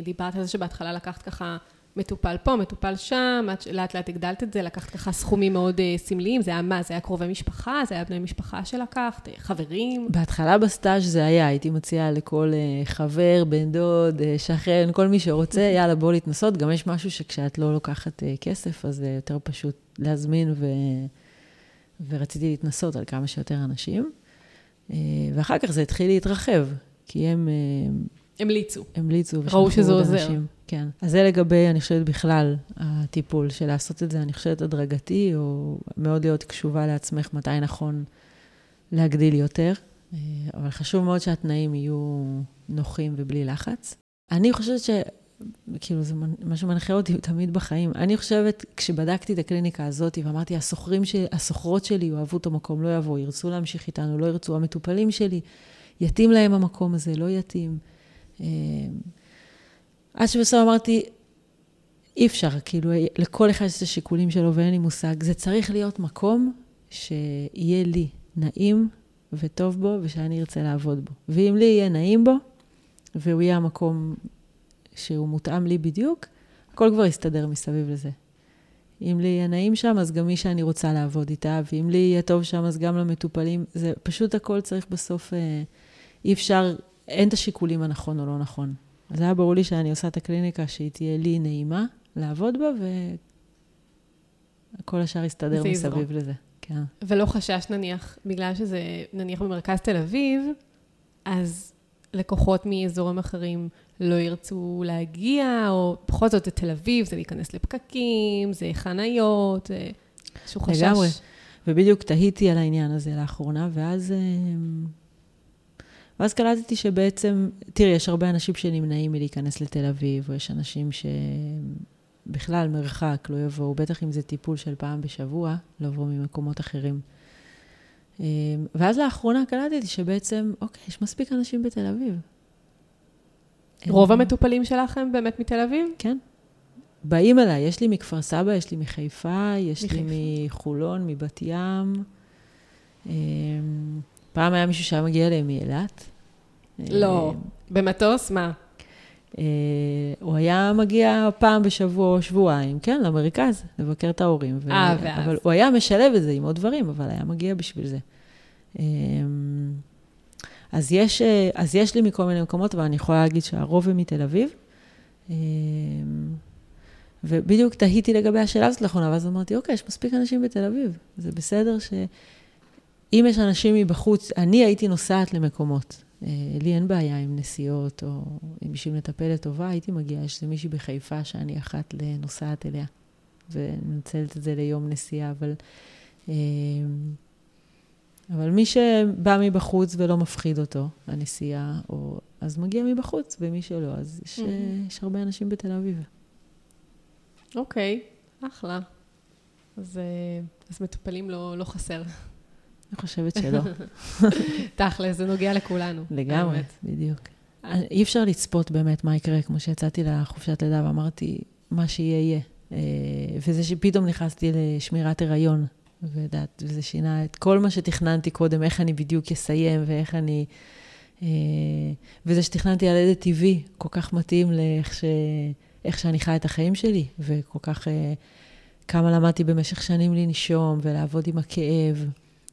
דיברת על זה שבהתחלה לקחת ככה מטופל פה, מטופל שם, לאט לאט הגדלת את זה, לקחת ככה סכומים מאוד uh, סמליים, זה היה מה? זה היה קרובי משפחה? זה היה בני משפחה שלקחת? אה, חברים? בהתחלה בסטאז' זה היה, הייתי מציעה לכל uh, חבר, בן דוד, uh, שכן, כל מי שרוצה, יאללה, בוא להתנסות. גם יש משהו שכשאת לא לוקחת uh, כסף, אז זה יותר פשוט להזמין, ו... ורציתי להתנסות על כמה שיותר אנשים. Uh, ואחר כך זה התחיל להתרחב, כי הם... Uh, המליצו. המליצו. ראו שזה עוזר. אנשים. כן. אז זה לגבי, אני חושבת, בכלל, הטיפול, של לעשות את זה, אני חושבת, הדרגתי, או מאוד להיות קשובה לעצמך מתי נכון להגדיל יותר. אה, אבל חשוב מאוד שהתנאים יהיו נוחים ובלי לחץ. אני חושבת ש... כאילו, זה מה שמנחה אותי תמיד בחיים. אני חושבת, כשבדקתי את הקליניקה הזאת, ואמרתי, הסוחרים ש... הסוחרות שלי יאהבו את המקום, לא יבואו, ירצו להמשיך איתנו, לא ירצו, המטופלים שלי, יתאים להם המקום הזה, לא יתאים. אה, עד שבסוף אמרתי, אי אפשר, כאילו, לכל אחד יש את השיקולים שלו ואין לי מושג. זה צריך להיות מקום שיהיה לי נעים וטוב בו ושאני ארצה לעבוד בו. ואם לי יהיה נעים בו, והוא יהיה המקום שהוא מותאם לי בדיוק, הכל כבר יסתדר מסביב לזה. אם לי יהיה נעים שם, אז גם מי שאני רוצה לעבוד איתה, ואם לי יהיה טוב שם, אז גם למטופלים. זה פשוט הכל צריך בסוף, אה, אי אפשר, אין את השיקולים הנכון או לא נכון. אז היה ברור לי שאני עושה את הקליניקה שהיא תהיה לי נעימה לעבוד בה, וכל השאר יסתדר מסביב לזה. כן. ולא חשש נניח, בגלל שזה נניח במרכז תל אביב, אז לקוחות מאזורים אחרים לא ירצו להגיע, או בכל זאת זה תל אביב, זה להיכנס לפקקים, זה חניות, זה איזשהו חשש. לגמרי. ובדיוק תהיתי על העניין הזה לאחרונה, ואז... ואז קלטתי שבעצם, תראי, יש הרבה אנשים שנמנעים מלהיכנס לתל אביב, או יש אנשים שבכלל מרחק לא יבואו, בטח אם זה טיפול של פעם בשבוע, לבוא ממקומות אחרים. אמ, ואז לאחרונה קלטתי שבעצם, אוקיי, יש מספיק אנשים בתל אביב. רוב המטופלים שלך הם באמת מתל אביב? כן. באים אליי, יש לי מכפר סבא, יש לי מחיפה, יש מחיפה. לי מחולון, מבת ים. פעם היה מישהו שהיה מגיע אליהם מאילת. לא. אמ, במטוס? מה? אה, הוא היה מגיע פעם בשבוע או שבועיים, כן, למרכז, לבקר את ההורים. אה, ו... ואז. אבל הוא היה משלב את זה עם עוד דברים, אבל היה מגיע בשביל זה. אמ, אז יש, אה, אז יש לי מכל מיני מקומות, אבל אני יכולה להגיד שהרוב הם מתל אביב. ובדיוק תהיתי לגבי השאלה הזאת לאחרונה, ואז אמרתי, אוקיי, יש מספיק אנשים בתל אביב. זה בסדר שאם יש אנשים מבחוץ, אני הייתי נוסעת למקומות. אה, לי אין בעיה עם נסיעות, או אם בשביל מטפלת טובה, הייתי מגיעה, יש מישהי בחיפה שאני אחת לנוסעת אליה, ומנצלת את זה ליום נסיעה, אבל... אה, אבל מי שבא מבחוץ ולא מפחיד אותו, הנסיעה, או, אז מגיע מבחוץ, ומי שלא, אז יש, mm-hmm. יש הרבה אנשים בתל אביב. אוקיי, אחלה. אז, אז מטופלים לא, לא חסר. אני חושבת שלא. תכל'ס, זה נוגע לכולנו. לגמרי, באמת. בדיוק. אי אפשר לצפות באמת מה יקרה, כמו שיצאתי לחופשת לידה ואמרתי, מה שיהיה יהיה. אה, וזה שפתאום נכנסתי לשמירת הריון, ויודעת, וזה שינה את כל מה שתכננתי קודם, איך אני בדיוק אסיים ואיך אני... אה, וזה שתכננתי על ללדת טבעי, כל כך מתאים לאיך ש... איך שאני חיה את החיים שלי, וכל כך, אה, כמה למדתי במשך שנים לנשום ולעבוד עם הכאב,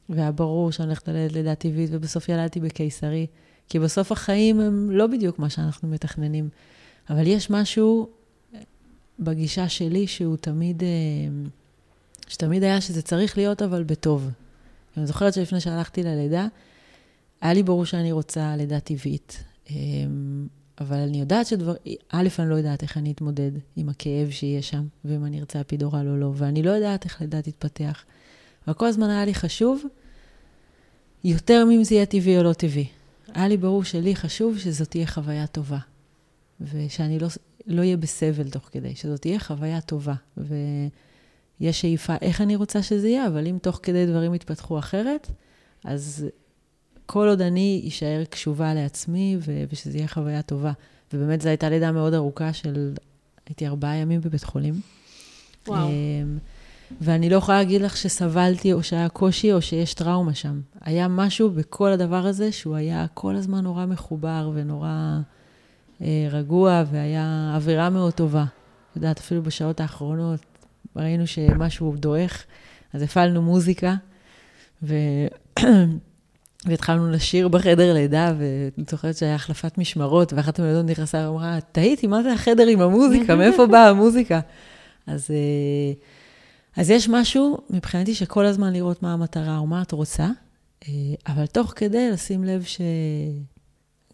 והיה ברור שאני הולכת ללדת לידה טבעית, ובסוף ילדתי בקיסרי, כי בסוף החיים הם לא בדיוק מה שאנחנו מתכננים. אבל יש משהו בגישה שלי שהוא תמיד, אה, שתמיד היה שזה צריך להיות, אבל בטוב. אני זוכרת שלפני שהלכתי ללידה, היה לי ברור שאני רוצה לידה טבעית. אבל אני יודעת שדבר... א', אני לא יודעת איך אני אתמודד עם הכאב שיהיה שם, ואם אני ארצה אפידורל או לא, ואני לא יודעת איך לידה תתפתח. אבל כל הזמן היה לי חשוב, יותר מאם זה יהיה טבעי או לא טבעי. היה לי ברור שלי חשוב שזאת תהיה חוויה טובה, ושאני לא, לא אהיה בסבל תוך כדי, שזאת תהיה חוויה טובה. ויש שאיפה איך אני רוצה שזה יהיה, אבל אם תוך כדי דברים יתפתחו אחרת, אז כל עוד אני אשאר קשובה לעצמי ו- ושזו יהיה חוויה טובה. ובאמת זו הייתה לידה מאוד ארוכה של, הייתי ארבעה ימים בבית חולים. וואו. אמ, ואני לא יכולה להגיד לך שסבלתי או שהיה קושי או שיש טראומה שם. היה משהו בכל הדבר הזה שהוא היה כל הזמן נורא מחובר ונורא אה, רגוע, והיה אווירה מאוד טובה. את יודעת, אפילו בשעות האחרונות ראינו שמשהו דועך, אז הפעלנו מוזיקה, ו... והתחלנו לשיר בחדר לידה, ואני זוכרת שהיה החלפת משמרות, ואחת המילדות נכנסה ואמרה, תהיתי, מה זה החדר עם המוזיקה? מאיפה באה המוזיקה? אז, אה, אז יש משהו מבחינתי שכל הזמן לראות מה המטרה או מה את רוצה, אה, אבל תוך כדי לשים לב ש...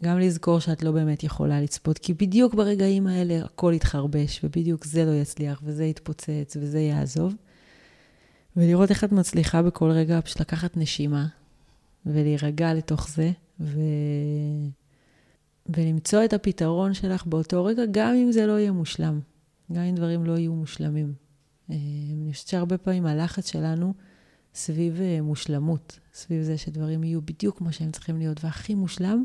גם לזכור שאת לא באמת יכולה לצפות, כי בדיוק ברגעים האלה הכל יתחרבש, ובדיוק זה לא יצליח, וזה יתפוצץ, וזה יעזוב. ולראות איך את מצליחה בכל רגע פשוט לקחת נשימה, ולהירגע לתוך זה, ו... ולמצוא את הפתרון שלך באותו רגע, גם אם זה לא יהיה מושלם, גם אם דברים לא יהיו מושלמים. אה, אני חושבת שהרבה פעמים הלחץ שלנו סביב אה, מושלמות, סביב זה שדברים יהיו בדיוק כמו שהם צריכים להיות, והכי מושלם,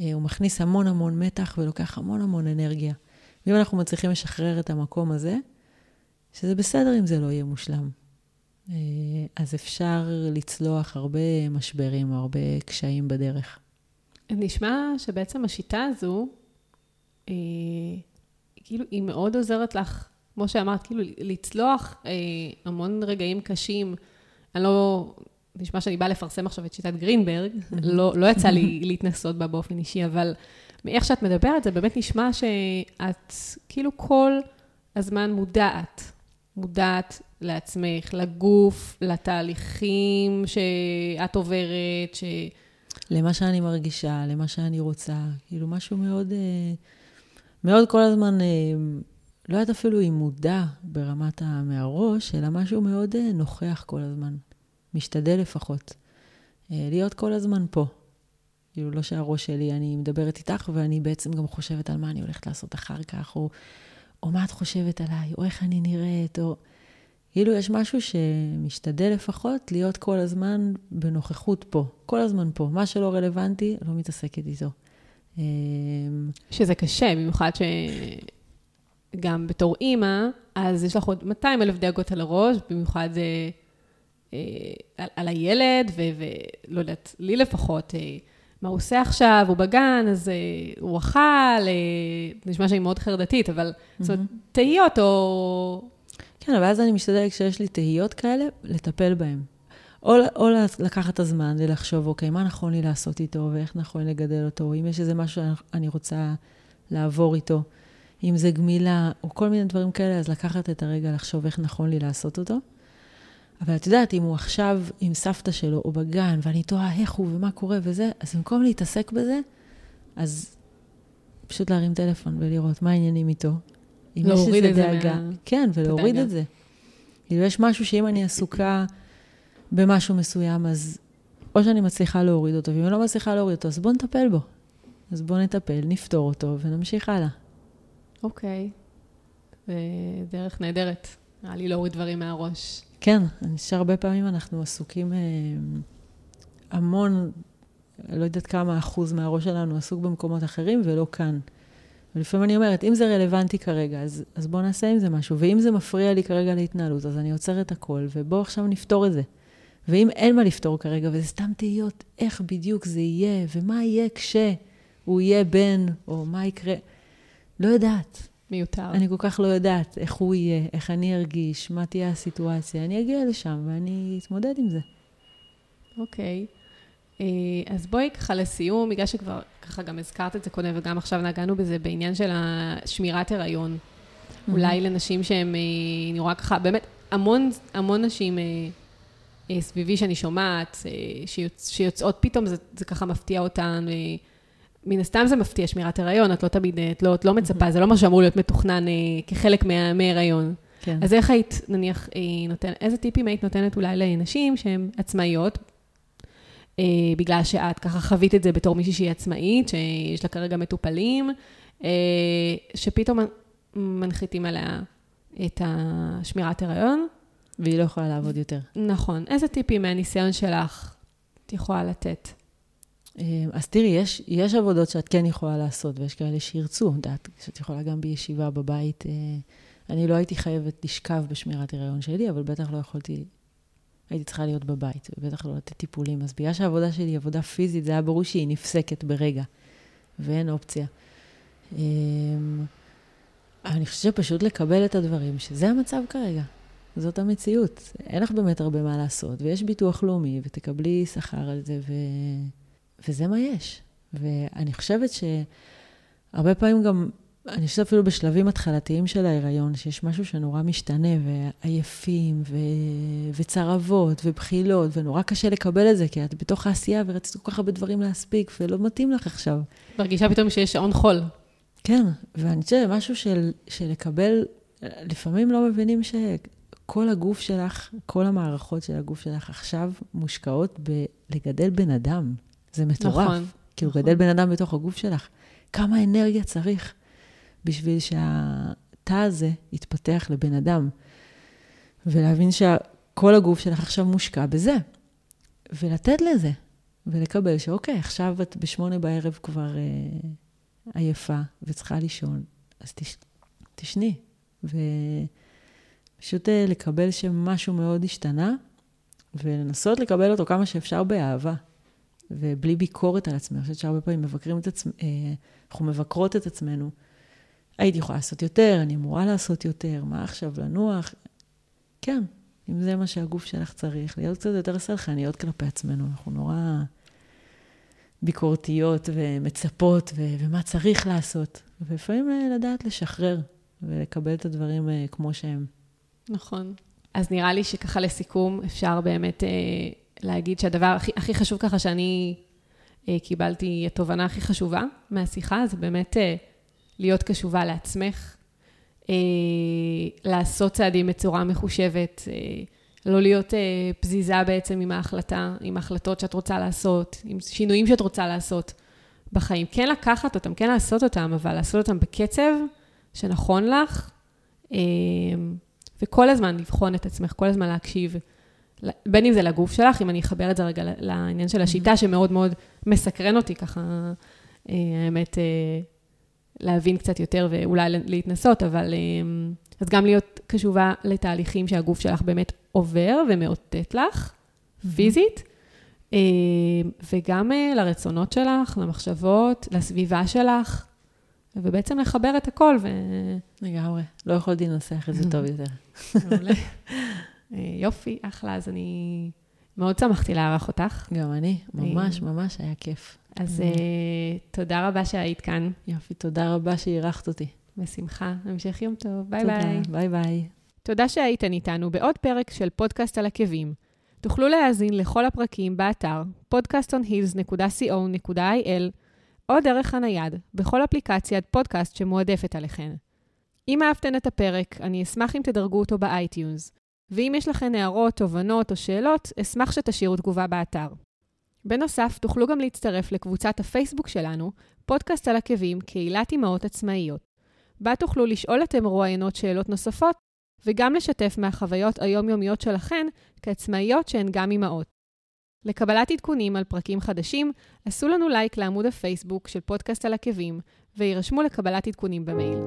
אה, הוא מכניס המון המון מתח ולוקח המון המון אנרגיה. ואם אנחנו מצליחים לשחרר את המקום הזה, שזה בסדר אם זה לא יהיה מושלם. אה, אז אפשר לצלוח הרבה משברים הרבה קשיים בדרך. נשמע שבעצם השיטה הזו, אה, כאילו, היא מאוד עוזרת לך, כמו שאמרת, כאילו, לצלוח אה, המון רגעים קשים. אני לא, נשמע שאני באה לפרסם עכשיו את שיטת גרינברג, לא, לא יצא לי להתנסות בה באופן אישי, אבל מאיך שאת מדברת, זה באמת נשמע שאת כאילו כל הזמן מודעת, מודעת לעצמך, לגוף, לתהליכים שאת עוברת, ש... למה שאני מרגישה, למה שאני רוצה, כאילו משהו מאוד, אה, מאוד כל הזמן, אה, לא יודעת אפילו אם מודע ברמת המהראש, אלא משהו מאוד אה, נוכח כל הזמן. משתדל לפחות. להיות כל הזמן פה. כאילו, לא שהראש שלי, אני מדברת איתך, ואני בעצם גם חושבת על מה אני הולכת לעשות אחר כך, או, או מה את חושבת עליי, או איך אני נראית, או... כאילו, יש משהו שמשתדל לפחות להיות כל הזמן בנוכחות פה. כל הזמן פה. מה שלא רלוונטי, לא מתעסקת איתו. אמ, שזה קשה, במיוחד שגם בתור אימא, אז יש לך עוד 200 אלף דאגות על הראש, במיוחד אה, אה, על, על הילד, ולא יודעת, לי לפחות, אה, מה הוא עושה עכשיו, הוא בגן, אז אה, הוא אכל, אה, נשמע שאני מאוד חרדתית, אבל mm-hmm. זאת אומרת, תהיות או... כן, אבל אז אני משתדלת, כשיש לי תהיות כאלה, לטפל בהן. או, או לקחת את הזמן ולחשוב, אוקיי, מה נכון לי לעשות איתו, ואיך נכון לגדל אותו, אם יש איזה משהו שאני רוצה לעבור איתו, אם זה גמילה, או כל מיני דברים כאלה, אז לקחת את הרגע לחשוב איך נכון לי לעשות אותו. אבל את יודעת, אם הוא עכשיו עם סבתא שלו, או בגן, ואני תוהה איך הוא ומה קורה וזה, אז במקום להתעסק בזה, אז פשוט להרים טלפון ולראות מה העניינים איתו. אם להוריד את זה דאגה. מה... כן, ולהוריד את זה. כאילו, יש משהו שאם אני עסוקה במשהו מסוים, אז או שאני מצליחה להוריד אותו, ואם אני לא מצליחה להוריד אותו, אז בואו נטפל בו. אז בואו נטפל, נפתור אותו ונמשיך הלאה. אוקיי. זה דרך נהדרת, נראה לי להוריד דברים מהראש. כן, אני חושב שהרבה פעמים אנחנו עסוקים אה, המון, לא יודעת כמה אחוז מהראש שלנו עסוק במקומות אחרים ולא כאן. ולפעמים אני אומרת, אם זה רלוונטי כרגע, אז, אז בואו נעשה עם זה משהו. ואם זה מפריע לי כרגע להתנהלות, אז אני עוצר את הכל, ובואו עכשיו נפתור את זה. ואם אין מה לפתור כרגע, וזה סתם תהיות איך בדיוק זה יהיה, ומה יהיה כשהוא יהיה בן, או מה יקרה, לא יודעת. מיותר. אני כל כך לא יודעת איך הוא יהיה, איך אני ארגיש, מה תהיה הסיטואציה. אני אגיע לשם ואני אתמודד עם זה. אוקיי. אה, אז בואי ככה לסיום, בגלל שכבר ככה גם הזכרת את זה קודם וגם עכשיו נגענו בזה בעניין של השמירת הריון. Mm-hmm. אולי לנשים שהן, אה, אני רואה ככה, באמת המון, המון נשים אה, סביבי שאני שומעת, שיוצ, שיוצאות פתאום, זה, זה ככה מפתיע אותן. מן הסתם זה מפתיע שמירת הריון, את לא תמיד, את לא, את לא מצפה, זה לא מה שאמור להיות מתוכנן כחלק מהריון. כן. אז איך היית, נניח, נותנת, איזה טיפים היית נותנת אולי לנשים שהן עצמאיות, אה, בגלל שאת ככה חווית את זה בתור מישהי שהיא עצמאית, שיש לה כרגע מטופלים, אה, שפתאום מנחיתים עליה את השמירת הריון. והיא לא יכולה לעבוד יותר. נכון. איזה טיפים מהניסיון שלך את יכולה לתת? אה, אז תראי, יש, יש עבודות שאת כן יכולה לעשות, ויש כאלה שירצו, את יודעת, שאת יכולה גם בישיבה בבית. אה, אני לא הייתי חייבת לשכב בשמירת הריון שלי, אבל בטח לא יכולתי הייתי צריכה להיות בבית, ובטח לא לתת טיפולים. אז בגלל שהעבודה שלי היא עבודה פיזית, זה היה ברור שהיא נפסקת ברגע, ואין אופציה. אמ, אני חושבת שפשוט לקבל את הדברים, שזה המצב כרגע. זאת המציאות. אין לך באמת הרבה מה לעשות, ויש ביטוח לאומי, ותקבלי שכר על זה, ו... וזה מה יש. ואני חושבת שהרבה פעמים גם אני חושבת אפילו בשלבים התחלתיים של ההיריון, שיש משהו שנורא משתנה, ועייפים, ו... וצרבות, ובחילות, ונורא קשה לקבל את זה, כי את בתוך העשייה ורצית כל כך הרבה דברים להספיק, ולא מתאים לך עכשיו. מרגישה פתאום שיש שעון חול. כן, ואני חושבת, משהו של, של לקבל, לפעמים לא מבינים שכל הגוף שלך, כל המערכות של הגוף שלך עכשיו מושקעות בלגדל בן אדם. זה מטורף. נכון. כאילו, נכון. גדל בן אדם בתוך הגוף שלך. כמה אנרגיה צריך. בשביל שהתא הזה יתפתח לבן אדם. ולהבין שכל הגוף שלך עכשיו מושקע בזה. ולתת לזה. ולקבל שאוקיי, עכשיו את בשמונה בערב כבר אה, עייפה וצריכה לישון, אז תש, תשני. ופשוט אה, לקבל שמשהו מאוד השתנה, ולנסות לקבל אותו כמה שאפשר באהבה. ובלי ביקורת על עצמנו. אני חושבת שהרבה פעמים מבקרים את עצמנו, אה, אנחנו מבקרות את עצמנו הייתי יכולה לעשות יותר, אני אמורה לעשות יותר, מה עכשיו, לנוח? כן, אם זה מה שהגוף שלך צריך, להיות קצת יותר סלחניות כלפי עצמנו. אנחנו נורא ביקורתיות ומצפות, ו- ומה צריך לעשות. ולפעמים אה, לדעת לשחרר ולקבל את הדברים אה, כמו שהם. נכון. אז נראה לי שככה לסיכום, אפשר באמת אה, להגיד שהדבר הכי, הכי חשוב ככה שאני אה, קיבלתי, התובנה הכי חשובה מהשיחה, זה באמת... אה, להיות קשובה לעצמך, אה, לעשות צעדים בצורה מחושבת, אה, לא להיות אה, פזיזה בעצם עם ההחלטה, עם ההחלטות שאת רוצה לעשות, עם שינויים שאת רוצה לעשות בחיים. כן לקחת אותם, כן לעשות אותם, אבל לעשות אותם בקצב שנכון לך, אה, וכל הזמן לבחון את עצמך, כל הזמן להקשיב, בין אם זה לגוף שלך, אם אני אחבר את זה רגע לעניין של השיטה, שמאוד מאוד מסקרן אותי ככה, אה, האמת, אה, להבין קצת יותר ואולי להתנסות, אבל אה, אז גם להיות קשובה לתהליכים שהגוף שלך באמת עובר ומאותת לך, פיזית, וגם לרצונות שלך, למחשבות, לסביבה שלך, ובעצם לחבר את הכל. ו... לגמרי, לא יכולתי לנסח את זה טוב יותר. יופי, אחלה, אז אני מאוד שמחתי לארח אותך. גם אני, ממש, ממש היה כיף. אז תודה רבה שהיית כאן. יופי, תודה רבה שאירחת אותי. בשמחה. המשך יום טוב. ביי ביי. ביי ביי. תודה שהייתן איתנו בעוד פרק של פודקאסט על עקבים. תוכלו להאזין לכל הפרקים באתר podcastonheels.co.il או דרך הנייד, בכל אפליקציית פודקאסט שמועדפת עליכן. אם אהבתן את הפרק, אני אשמח אם תדרגו אותו ב iTunes. ואם יש לכן הערות, תובנות או שאלות, אשמח שתשאירו תגובה באתר. בנוסף, תוכלו גם להצטרף לקבוצת הפייסבוק שלנו, פודקאסט על עקבים, קהילת אמהות עצמאיות. בה תוכלו לשאול את המרואיינות שאלות נוספות, וגם לשתף מהחוויות היומיומיות שלכן כעצמאיות שהן גם אמהות. לקבלת עדכונים על פרקים חדשים, עשו לנו לייק לעמוד הפייסבוק של פודקאסט על עקבים, ויירשמו לקבלת עדכונים במייל.